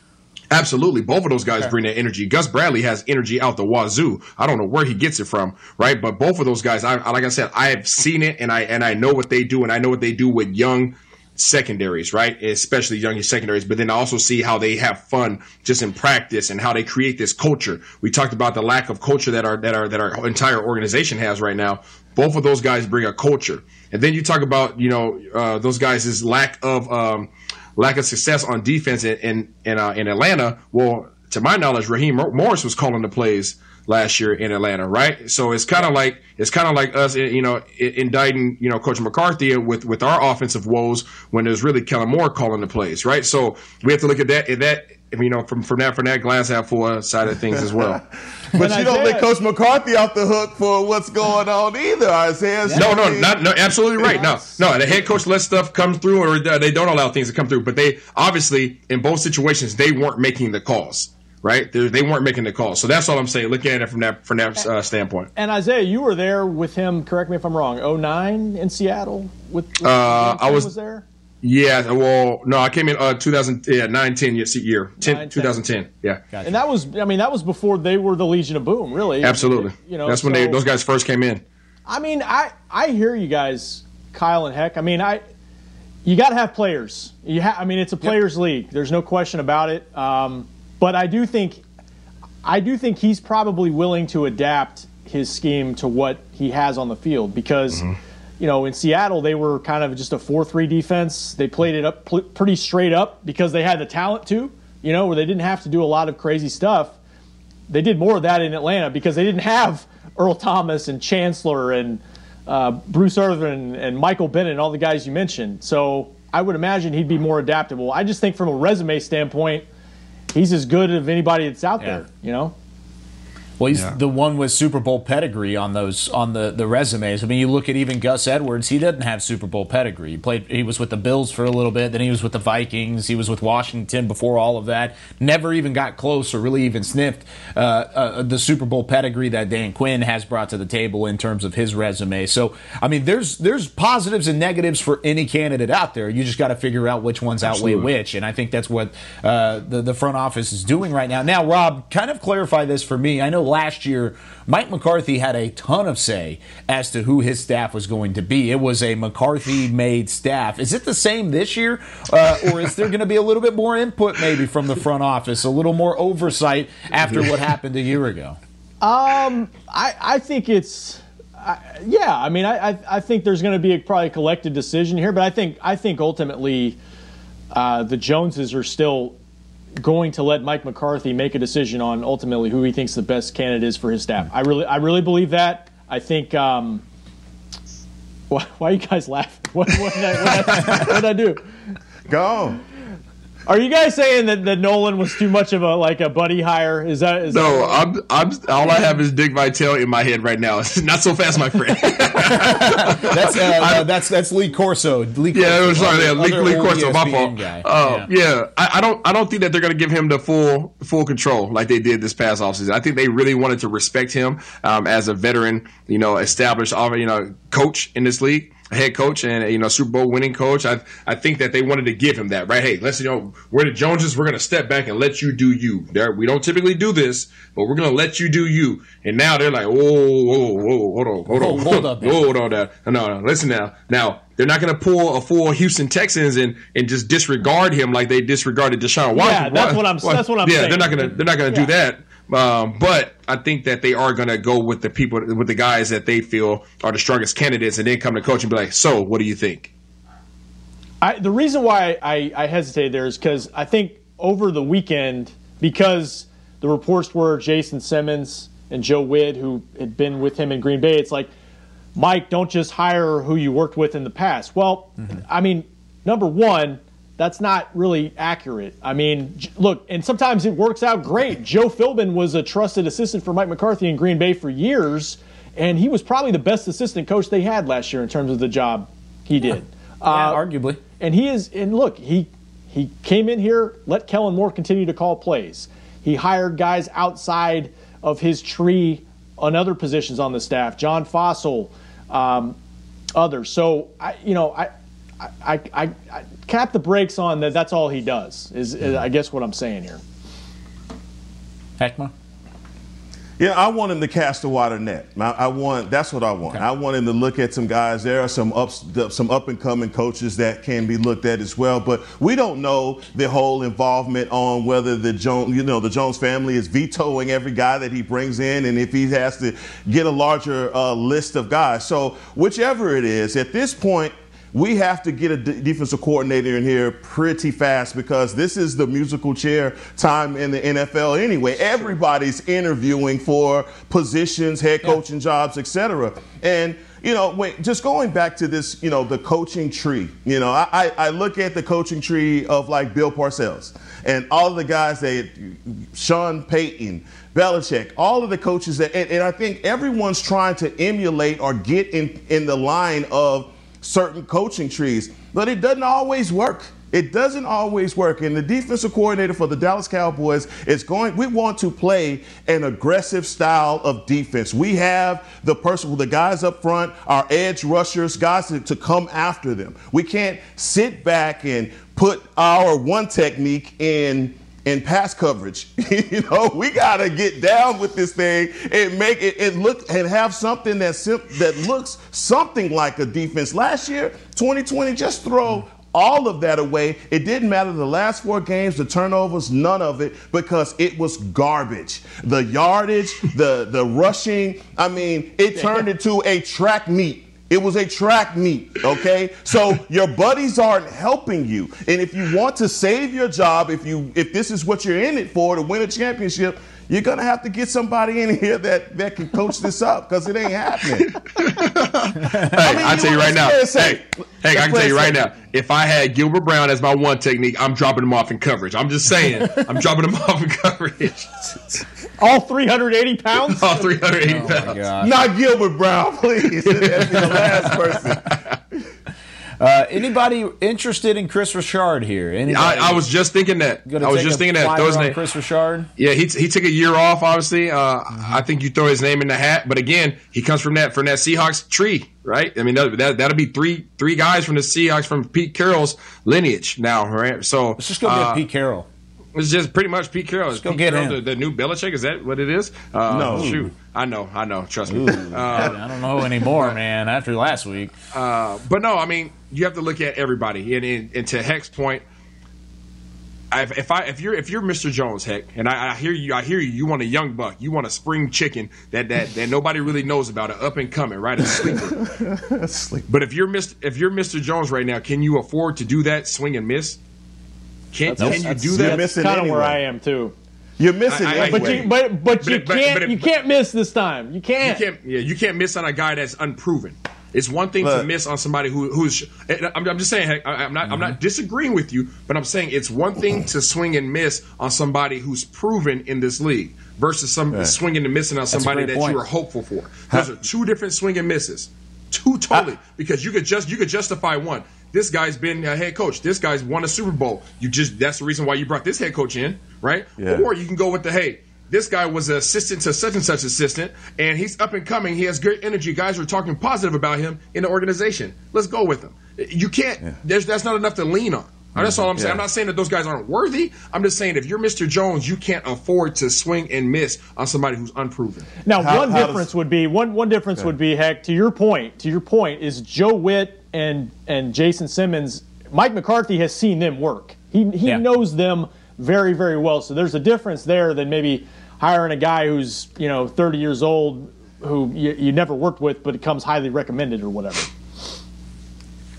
Absolutely. Both of those guys okay. bring that energy. Gus Bradley has energy out the wazoo. I don't know where he gets it from, right? But both of those guys, I, like I said, I have seen it and I, and I know what they do and I know what they do with young secondaries, right? Especially young secondaries, but then I also see how they have fun just in practice and how they create this culture. We talked about the lack of culture that our, that our, that our entire organization has right now. Both of those guys bring a culture. And then you talk about, you know, uh, those guys' lack of, um, lack of success on defense in in in, uh, in Atlanta. Well, to my knowledge, Raheem Morris was calling the plays last year in Atlanta, right? So it's kind of like it's kind of like us, you know, indicting you know Coach McCarthy with with our offensive woes when there's really Kellen Moore calling the plays, right? So we have to look at that at that you know from from that from that glass half full side of things as well. but you don't let Coach McCarthy off the hook for what's going on either, Isaiah. No, no, not no, absolutely right. No, no, the head coach lets stuff come through, or they don't allow things to come through. But they obviously in both situations they weren't making the calls right? They're, they were not making the call. So that's all I'm saying. Looking at it from that from that uh, standpoint. And Isaiah, you were there with him. Correct me if I'm wrong. 09 in Seattle with. with uh, I was, was, there. Yeah, well, no, I came in uh, 2000, yeah, 9, 10 year, 10, 9, 2010, yeah. Gotcha. And that was, I mean, that was before they were the Legion of Boom, really. Absolutely. You know, that's so, when they those guys first came in. I mean, I I hear you guys, Kyle and Heck. I mean, I you got to have players. You ha- I mean, it's a players' yep. league. There's no question about it. Um, but I do think, I do think he's probably willing to adapt his scheme to what he has on the field because. Mm-hmm you know, in Seattle, they were kind of just a 4 3 defense. They played it up pretty straight up because they had the talent to, you know, where they didn't have to do a lot of crazy stuff. They did more of that in Atlanta because they didn't have Earl Thomas and Chancellor and uh, Bruce Irvin and Michael Bennett and all the guys you mentioned. So I would imagine he'd be more adaptable. I just think from a resume standpoint, he's as good as anybody that's out yeah. there, you know? Well, he's yeah. the one with Super Bowl pedigree on those on the, the resumes. I mean, you look at even Gus Edwards; he doesn't have Super Bowl pedigree. He played. He was with the Bills for a little bit, then he was with the Vikings. He was with Washington before all of that. Never even got close or really even sniffed uh, uh, the Super Bowl pedigree that Dan Quinn has brought to the table in terms of his resume. So, I mean, there's there's positives and negatives for any candidate out there. You just got to figure out which ones Absolutely. outweigh which, and I think that's what uh, the the front office is doing right now. Now, Rob, kind of clarify this for me. I know last year, Mike McCarthy had a ton of say as to who his staff was going to be. It was a McCarthy made staff. Is it the same this year? Uh, or is there going to be a little bit more input maybe from the front office, a little more oversight after what happened a year ago? Um, I, I think it's. yeah, I mean, I, I, think there's going to be a, probably a collective decision here, but I think I think ultimately uh, the Joneses are still going to let Mike McCarthy make a decision on ultimately who he thinks the best candidate is for his staff. I really, I really believe that. I think. Um, why, why, are you guys laughing? What, what, did, I, what, did, I, what did I do? Go. Are you guys saying that, that Nolan was too much of a like a buddy hire? Is that is no? That I'm I'm all I have is Dick Vitale in my head right now. Not so fast, my friend. that's uh, uh, that's that's Lee Corso. Lee Corso yeah, sorry, yeah, Lee, Lee Corso. My fault. Guy. Uh, yeah, yeah. I, I, don't I don't think that they're going to give him the full full control like they did this past offseason. I think they really wanted to respect him um, as a veteran, you know, established, you know, coach in this league head coach and you know Super Bowl winning coach. I I think that they wanted to give him that right. Hey, let's you know we're the Joneses. We're going to step back and let you do you. There, we don't typically do this, but we're going to let you do you. And now they're like, whoa, whoa, whoa, hold on, hold on, hold up, hold on, now. No, no, listen now. Now they're not going to pull a full Houston Texans and, and just disregard him like they disregarded Deshaun Watson. Yeah, that's what I'm. That's what I'm. Saying. Yeah, saying. they're not going to. They're not going to yeah. do that. Um, but I think that they are going to go with the people, with the guys that they feel are the strongest candidates, and then come to coach and be like, "So, what do you think?" I, the reason why I, I hesitated there is because I think over the weekend, because the reports were Jason Simmons and Joe Whitt, who had been with him in Green Bay, it's like, Mike, don't just hire who you worked with in the past. Well, mm-hmm. I mean, number one, that's not really accurate. I mean, look, and sometimes it works out great. Joe Philbin was a trusted assistant for Mike McCarthy in Green Bay for years, and he was probably the best assistant coach they had last year in terms of the job he did. Yeah, uh, arguably. And he is, and look, he he came in here, let Kellen Moore continue to call plays. He hired guys outside of his tree on other positions on the staff, John Fassel, um, others. So I, you know, I I, I, I cap the brakes on that. That's all he does. Is, is I guess what I'm saying here. Heckma. Yeah, I want him to cast a wider net. I, I want that's what I want. Okay. I want him to look at some guys. There are some ups, some up and coming coaches that can be looked at as well. But we don't know the whole involvement on whether the Jones, you know, the Jones family is vetoing every guy that he brings in, and if he has to get a larger uh, list of guys. So whichever it is, at this point, we have to get a defensive coordinator in here pretty fast because this is the musical chair time in the NFL anyway. Everybody's interviewing for positions, head coaching yeah. jobs, etc. And you know, wait, just going back to this, you know, the coaching tree. You know, I, I look at the coaching tree of like Bill Parcells and all of the guys that Sean Payton, Belichick, all of the coaches that, and, and I think everyone's trying to emulate or get in in the line of certain coaching trees, but it doesn't always work. It doesn't always work. And the defensive coordinator for the Dallas Cowboys is going, we want to play an aggressive style of defense. We have the person, the guys up front, our edge rushers, guys to, to come after them. We can't sit back and put our one technique in in pass coverage. you know, we gotta get down with this thing and make it, it look and have something that that looks something like a defense. Last year, 2020, just throw all of that away. It didn't matter the last four games, the turnovers, none of it, because it was garbage. The yardage, the the rushing, I mean, it turned into a track meet. It was a track meet, okay? So your buddies aren't helping you. And if you want to save your job, if you if this is what you're in it for to win a championship, you're gonna have to get somebody in here that that can coach this up because it ain't happening. hey, I mean, I tell you right now. Say, hey, hey, I can tell you right now. If I had Gilbert Brown as my one technique, I'm dropping him off in coverage. I'm just saying, I'm dropping him off in coverage. All 380 pounds. All 380 oh pounds. Not Gilbert Brown, please. That's the last person. Uh, anybody interested in Kris Richard here? I, I, was just thinking that. I was just thinking that. Throw his name. Kris Richard. Yeah, he, he took a year off. Obviously, uh, mm-hmm. I think you throw his name in the hat. But again, he comes from that from that Seahawks tree, right? I mean, that, that that'll be three three guys from the Seahawks from Pete Carroll's lineage now, right? So let's just go uh, get Pete Carroll. It's just pretty much Pete Carroll. Let's go Pete get Carroll, him. The, the, new Belichick. Is that what it is? Uh, no, shoot. I know, I know. Trust me. Uh, I don't know anymore, man. After last week, uh, but no, I mean, you have to look at everybody. And, and, and to Heck's point, if, if, I if you're if you're Mr. Jones, Heck, and I, I, hear you, I hear you. You want a young buck. You want a spring chicken that that, that nobody really knows about, an up and coming, right? A sleeper. sleeper. But if you're Mr. if you're Mr. Jones right now, can you afford to do that swing and miss? Can, can you do that? That's kind of anyway. where I am too. You're missing I, I, anyway. but you but but, you but, can't but, you can't miss this time. You can't. You can't. Yeah, you can't miss on a guy that's unproven. It's one thing Look. to miss on somebody who, who's. I'm, I'm just saying. I, am not. Mm-hmm. I'm not disagreeing with you, but I'm saying it's one thing to swing and miss on somebody who's proven in this league versus some right. swinging and missing on somebody that point. you were hopeful for. Those are two different swing and misses. Two totally, because you could just you could justify one. This guy's been a head coach. This guy's won a Super Bowl. You just that's the reason why you brought this head coach in, right? Yeah. Or you can go with the hey, this guy was an assistant to such and such assistant, and he's up and coming. He has great energy. Guys are talking positive about him in the organization. Let's go with him. You can't. Yeah. There's that's not enough to lean on. That's all I'm mm-hmm. saying. Yeah. I'm not saying that those guys aren't worthy. I'm just saying if you're Mr. Jones, you can't afford to swing and miss on somebody who's unproven. Now, how, one how difference does, would be one one difference would be heck to your point. To your point is Joe Whitt and and Jason Simmons. Mike McCarthy has seen them work. He he yeah. knows them very very well. So there's a difference there than maybe hiring a guy who's you know 30 years old who you, you never worked with but it comes highly recommended or whatever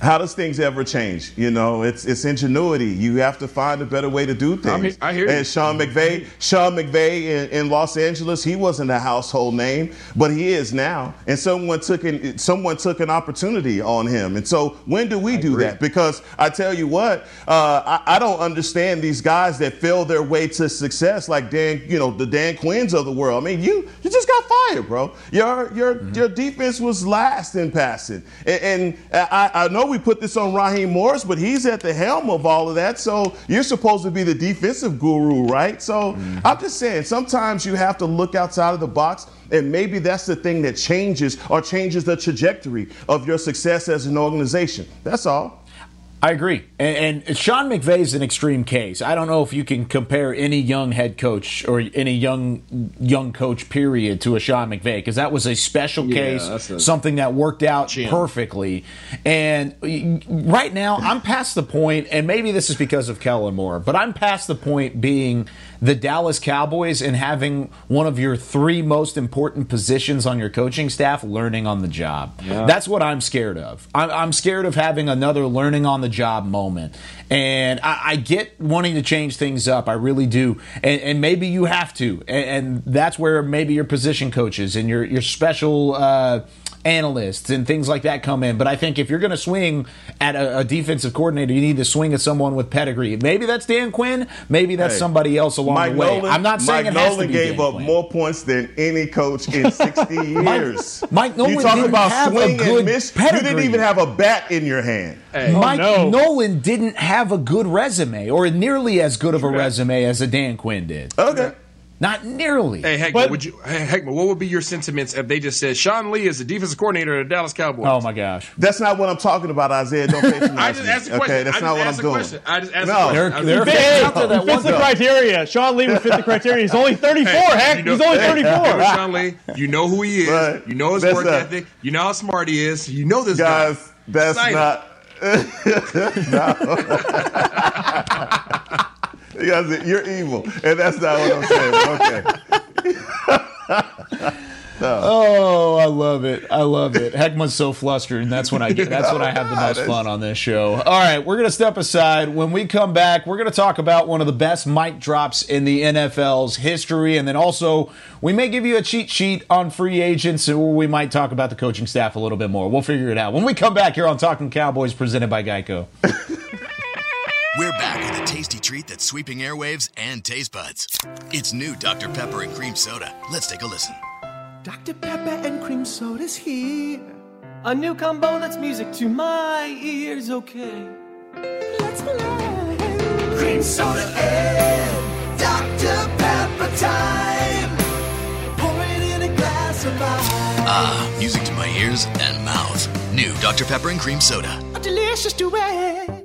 how does things ever change? You know, it's it's ingenuity. You have to find a better way to do things. I, mean, I hear and Sean McVay, Sean McVay in, in, Los Angeles, he wasn't a household name, but he is now. And someone took an someone took an opportunity on him. And so when do we I do agree. that? Because I tell you what, uh, I, I, don't understand these guys that fail their way to success, like Dan, you know, the Dan Quinns of the world. I mean, you you just got fired, bro. Your your mm-hmm. your defense was last in passing, and, and I, I know we put this on Raheem Morris, but he's at the helm of all of that. So you're supposed to be the defensive guru, right? So mm-hmm. I'm just saying, sometimes you have to look outside of the box, and maybe that's the thing that changes or changes the trajectory of your success as an organization. That's all. I agree. And, and Sean McVay is an extreme case. I don't know if you can compare any young head coach or any young young coach period to a Sean McVay because that was a special case, yeah, a something that worked out gym. perfectly. And right now, I'm past the point, and maybe this is because of Kellen Moore, but I'm past the point being the Dallas Cowboys and having one of your three most important positions on your coaching staff learning on the job. Yeah. That's what I'm scared of. I'm, I'm scared of having another learning on the job moment. And I, I, get wanting to change things up. I really do. And, and maybe you have to. And, and, that's where maybe your position coaches and your, your special. Uh, analysts and things like that come in. But I think if you're going to swing at a, a, defensive coordinator, you need to swing at someone with pedigree. Maybe that's Dan Quinn. Maybe that's hey, somebody else along Mike the way. Nolan, I'm not saying Mike it has Nolan to be gave Dan up Quinn. more points than any coach in 60 years. Mike, Mike Nolan you talk didn't about have swing a good and miss. pedigree. You didn't even have a bat in your hand. Hey. Oh, Mike oh, no. Nolan didn't have a good resume, or nearly as good of a resume as a Dan Quinn did. Okay. Not nearly. Hey, Heckman, but, would you, hey, Heckman, what would be your sentiments if they just said Sean Lee is the defensive coordinator of the Dallas Cowboys? Oh my gosh, that's not what I'm talking about, Isaiah. Don't pay I just asked a question. Okay, that's not what I'm doing. Question. I just asked no, they're, they're they're he fits the criteria. Sean Lee would fit the criteria. He's only 34. Hey, heck, you know, he's only 34. Hey, Sean Lee, you know who he is. Right. You know his that's work a, ethic. You know how smart he is. You know this guys. Guy. That's Excited. not. you guys, you're evil, and that's not what I'm saying. Okay. No. Oh, I love it. I love it. Heckman's so flustered, and that's when I get that's when I have the most fun on this show. All right, we're gonna step aside. When we come back, we're gonna talk about one of the best mic drops in the NFL's history, and then also we may give you a cheat sheet on free agents, or we might talk about the coaching staff a little bit more. We'll figure it out when we come back here on Talking Cowboys, presented by Geico. We're back with a tasty treat that's sweeping airwaves and taste buds. It's new Dr. Pepper and Cream Soda. Let's take a listen. Dr. Pepper and Cream Soda's here. A new combo that's music to my ears, okay? Let's play. Cream Soda and Dr. Pepper time. Pour it in a glass of ice. Ah, music to my ears and mouth. New Dr. Pepper and Cream Soda. A delicious duet.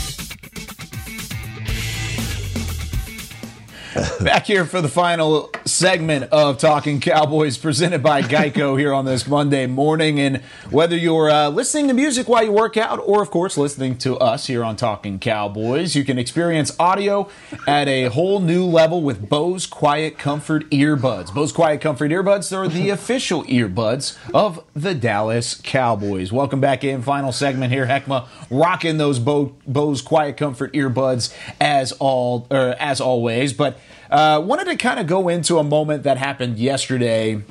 Back here for the final segment of Talking Cowboys presented by Geico here on this Monday morning. And whether you're uh, listening to music while you work out or, of course, listening to us here on Talking Cowboys, you can experience audio at a whole new level with Bose Quiet Comfort earbuds. Bose Quiet Comfort earbuds are the official earbuds of the Dallas Cowboys. Welcome back in. Final segment here. Heckma rocking those Bo- Bose Quiet Comfort earbuds as all or as always. But uh, wanted to kind of go into a moment that happened yesterday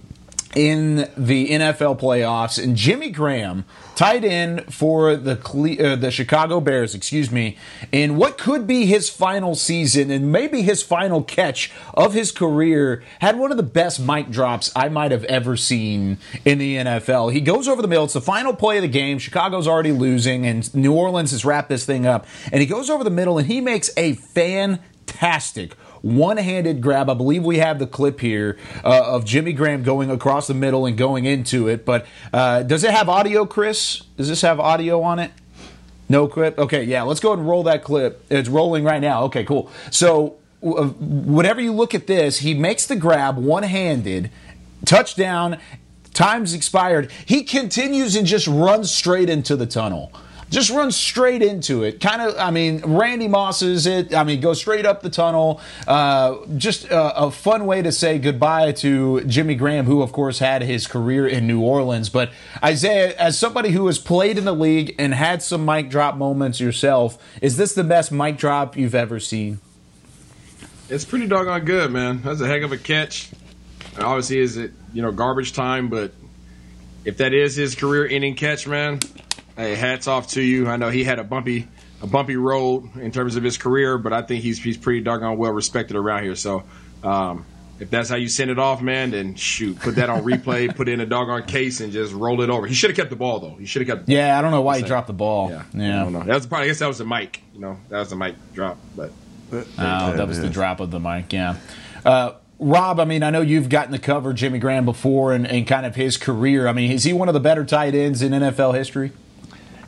in the NFL playoffs, and Jimmy Graham, tight end for the Cle- uh, the Chicago Bears, excuse me, in what could be his final season and maybe his final catch of his career, had one of the best mic drops I might have ever seen in the NFL. He goes over the middle; it's the final play of the game. Chicago's already losing, and New Orleans has wrapped this thing up, and he goes over the middle and he makes a fantastic one handed grab. I believe we have the clip here uh, of Jimmy Graham going across the middle and going into it. But uh, does it have audio, Chris? Does this have audio on it? No clip? Okay, yeah, let's go ahead and roll that clip. It's rolling right now. Okay, cool. So, uh, whenever you look at this, he makes the grab one handed, touchdown, time's expired. He continues and just runs straight into the tunnel. Just run straight into it. Kind of, I mean, Randy Moss is it. I mean, go straight up the tunnel. Uh, just a, a, fun way to say goodbye to Jimmy Graham, who, of course, had his career in New Orleans. But Isaiah, as somebody who has played in the league and had some mic drop moments yourself, is this the best mic drop you've ever seen? It's pretty doggone good, man. That's a heck of a catch. Obviously, is it you know garbage time, but if that is his career ending catch, man, hey, hats off to you. I know he had a bumpy a bumpy road in terms of his career, but I think he's he's pretty doggone well respected around here. So um, if that's how you send it off, man, then shoot, put that on replay, put it in a doggone case, and just roll it over. He should have kept the ball though. He should have kept. The Yeah, I don't know why he dropped the ball. Yeah, yeah. I don't know. That was probably. I guess that was the mic. You know, that was the mic drop, but. Oh, that was the drop of the mic. Yeah. Uh, Rob, I mean, I know you've gotten to cover Jimmy Graham before and, and kind of his career. I mean, is he one of the better tight ends in NFL history?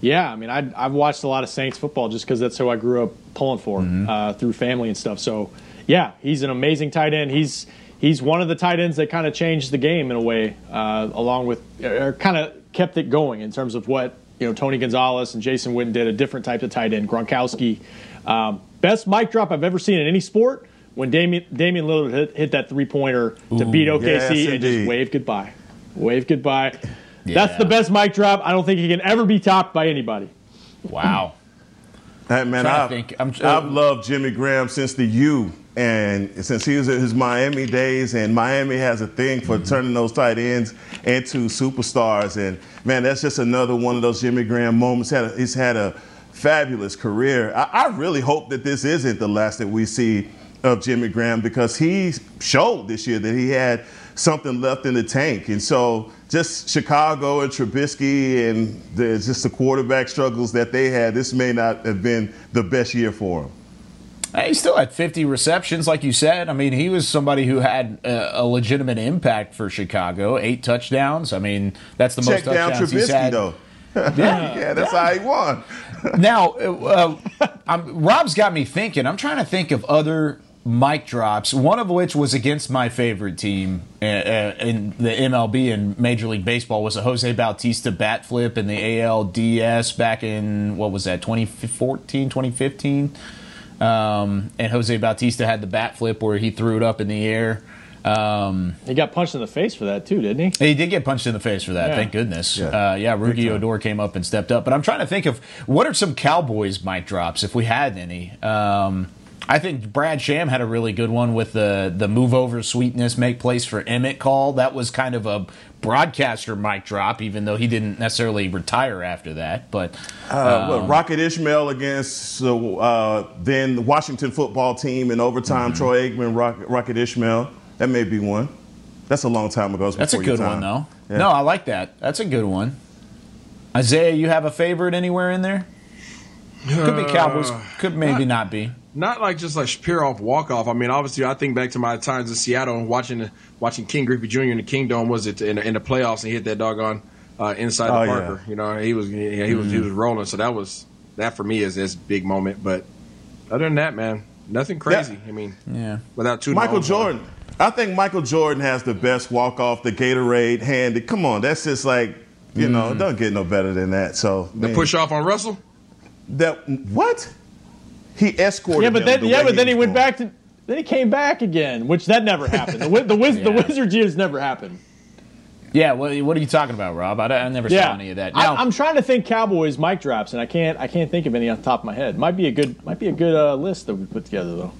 Yeah, I mean, I, have watched a lot of Saints football just because that's who I grew up pulling for mm-hmm. uh, through family and stuff. So, yeah, he's an amazing tight end. He's he's one of the tight ends that kind of changed the game in a way, uh, along with or kind of kept it going in terms of what you know Tony Gonzalez and Jason Witten did, a different type of tight end. Gronkowski, um, best mic drop I've ever seen in any sport when Damian, Damian Lillard hit, hit that three pointer to beat OKC yes, and just wave goodbye. Wave goodbye. Yeah. That's the best mic drop. I don't think he can ever be topped by anybody. Wow. Hey, man, I've, think. I'm, I've loved Jimmy Graham since the U. And since he was in his Miami days, and Miami has a thing for mm-hmm. turning those tight ends into superstars. And man, that's just another one of those Jimmy Graham moments. He's had a fabulous career. I, I really hope that this isn't the last that we see of Jimmy Graham because he showed this year that he had something left in the tank. And so just Chicago and Trubisky and the, just the quarterback struggles that they had, this may not have been the best year for him. He still had 50 receptions, like you said. I mean, he was somebody who had a, a legitimate impact for Chicago. Eight touchdowns. I mean, that's the Check most touchdowns down Trubisky, he's had. though. yeah, yeah, that's yeah. how he won. now, uh, Rob's got me thinking. I'm trying to think of other mic drops, one of which was against my favorite team uh, uh, in the MLB and Major League Baseball was a Jose Bautista bat flip in the ALDS back in what was that 2014 2015 um, and Jose Bautista had the bat flip where he threw it up in the air um, he got punched in the face for that too, didn't he? He did get punched in the face for that. Yeah. Thank goodness. Yeah, uh, yeah Rougned Odor came up and stepped up. But I'm trying to think of what are some Cowboys mic drops if we had any. Um, I think Brad Sham had a really good one with the the move over sweetness make place for Emmitt call. That was kind of a broadcaster mic drop, even though he didn't necessarily retire after that. But uh, well, um, Rocket Ismail against uh, then the Washington football team in overtime. Mm-hmm. Troy Aikman, Rocket, Rocket Ismail. That may be one. That's a long time ago. That's a good one, though. Yeah. No, I like that. That's a good one. Isaiah, you have a favorite anywhere in there? Could be Cowboys. Could maybe not, not be not like just like pure off walk off. I mean, obviously, I think back to my times in Seattle and watching watching King Griffey Jr. in the Kingdom was it in, in the playoffs and he hit that doggone uh, inside oh, the Parker. Yeah. You know, he was yeah, he was mm-hmm. he was rolling. So that was that for me is this big moment. But other than that, man, nothing crazy. I mean, yeah, without two. Michael Jordan. I think Michael Jordan has the best walk off, the Gatorade handed. Come on, that's just like you mm-hmm. know, it doesn't get no better than that. So the man. push off on Russell. That what? He escorted. Yeah, but then the yeah, but then he, he went back to. Then he came back again, which that never happened. The the, Wiz, yeah. the Wizards years never happened. Yeah, what, what are you talking about, Rob? I, I never yeah. saw any of that. Now, I, am trying to think Cowboys mic drops, and I can't I can't think of any on the top of my head. Might be a good might be a good uh, list that we put together though.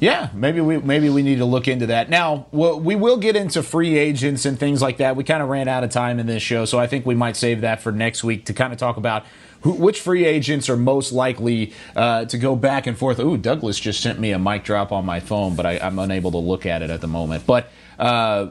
Yeah, maybe we maybe we need to look into that. Now we will get into free agents and things like that. We kind of ran out of time in this show, so I think we might save that for next week to kind of talk about who, which free agents are most likely uh, to go back and forth? Ooh, Douglas just sent me a mic drop on my phone, but I, am unable to look at it at the moment. But uh,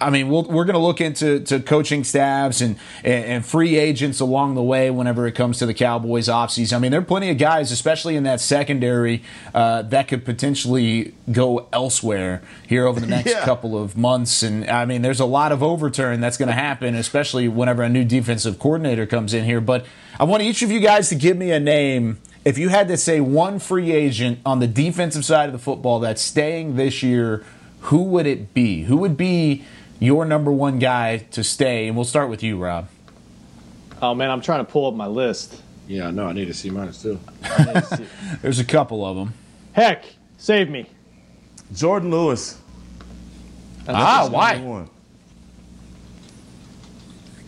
I mean, we we are going to look into to coaching staffs and, and, and, free agents along the way whenever it comes to the Cowboys offseason. I mean, there are plenty of guys, especially in that secondary, uh, that could potentially go elsewhere here over the next yeah. couple of months. And I mean, there's a lot of overturn that's going to happen, especially whenever a new defensive coordinator comes in here. But I want each of you guys to give me a name. If you had to say one free agent on the defensive side of the football that's staying this year, who would it be? Who would be your number one guy to stay? And we'll start with you, Rob. Oh man, I'm trying to pull up my list. Yeah, no, I need to see mine too. There's a couple of them. Heck, save me. Jourdan Lewis. Ah, why?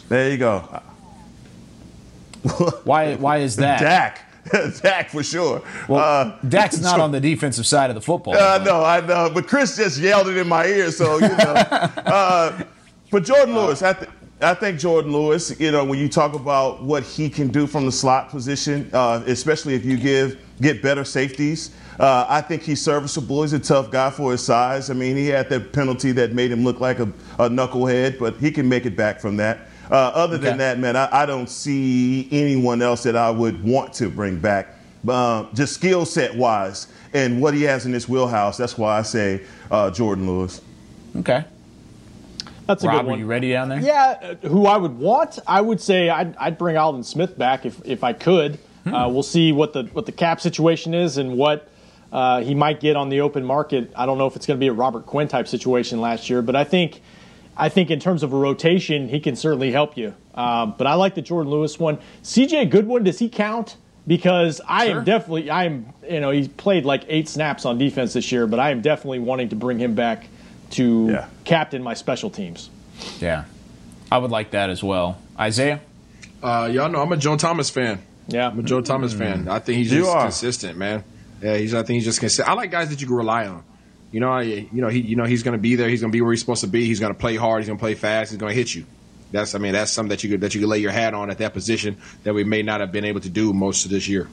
There you go. why? Why is that? Dak. Dak for sure. Well, uh, Dak's not on the defensive side of the football. Uh, no, I know, but Chris just yelled it in my ear, so you know. uh, but Jourdan Lewis, I, th- I think Jourdan Lewis. You know, when you talk about what he can do from the slot position, uh, especially if you give get better safeties. Uh, I think he's serviceable. He's a tough guy for his size. I mean, he had that penalty that made him look like a, a knucklehead, but he can make it back from that. Uh, other okay. than that, man, I, I, don't see anyone else that I would want to bring back. Uh, just skill set wise and what he has in his wheelhouse. That's why I say uh, Jourdan Lewis. Okay. That's a Rob, good one. Are you ready down there? Yeah. Uh, who I would want, I would say I'd, I'd bring Aldon Smith back if, if I could. Hmm. Uh, we'll see what the what the cap situation is and what uh, he might get on the open market. I don't know if it's going to be a Robert Quinn type situation last year, but I think – I think in terms of a rotation, he can certainly help you. Um, but I like the Jourdan Lewis one. CJ Goodwin, does he count? Because I sure. am definitely, I am, you know, he played like eight snaps on defense this year, but I am definitely wanting to bring him back to yeah. captain my special teams. Yeah, I would like that as well. Isaiah? Uh, y'all know I'm a Joe Thomas fan. Yeah, I'm a Joe Thomas mm-hmm. fan. I think he's just consistent, man. Yeah, he's. I think he's just consistent. I like guys that you can rely on. You know, you know he, you know he's going to be there. He's going to be where he's supposed to be. He's going to play hard. He's going to play fast. He's going to hit you. That's, I mean, that's something that you could that you could lay your hat on at that position that we may not have been able to do most of this year.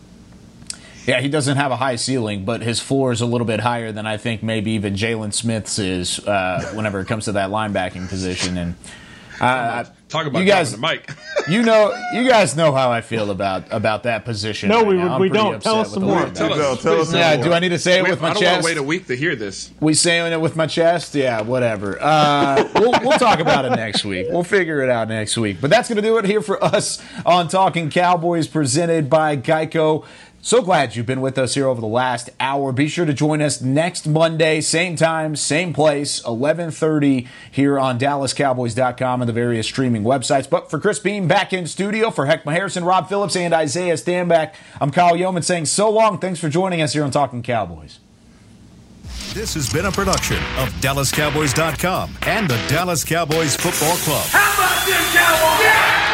Yeah, he doesn't have a high ceiling, but his floor is a little bit higher than I think maybe even Jaylon Smith's is uh, whenever it comes to that linebacking position. And uh, Talk about you guys, the mic. you know, you guys know how I feel about about that position. No, right we, now. we don't. Tell us some more. Tell us, tell us yeah, more. do I need to say it Wait, with my I don't chest? want to wait a week to hear this. We saying it with my chest? Yeah, whatever. Uh, we'll, we'll talk about it next week. We'll figure it out next week. But that's going to do it here for us on Talking Cowboys, presented by Geico. So glad you've been with us here over the last hour. Be sure to join us next Monday, same time, same place, 11:30 here on DallasCowboys.com and the various streaming websites. But for Chris Beam back in studio, for Heckma Harrison, Rob Phillips, and Isaiah Stanback, I'm Kyle Youmans saying so long. Thanks for joining us here on Talking Cowboys. This has been a production of DallasCowboys.com and the Dallas Cowboys Football Club. How about this, Cowboys? Yeah!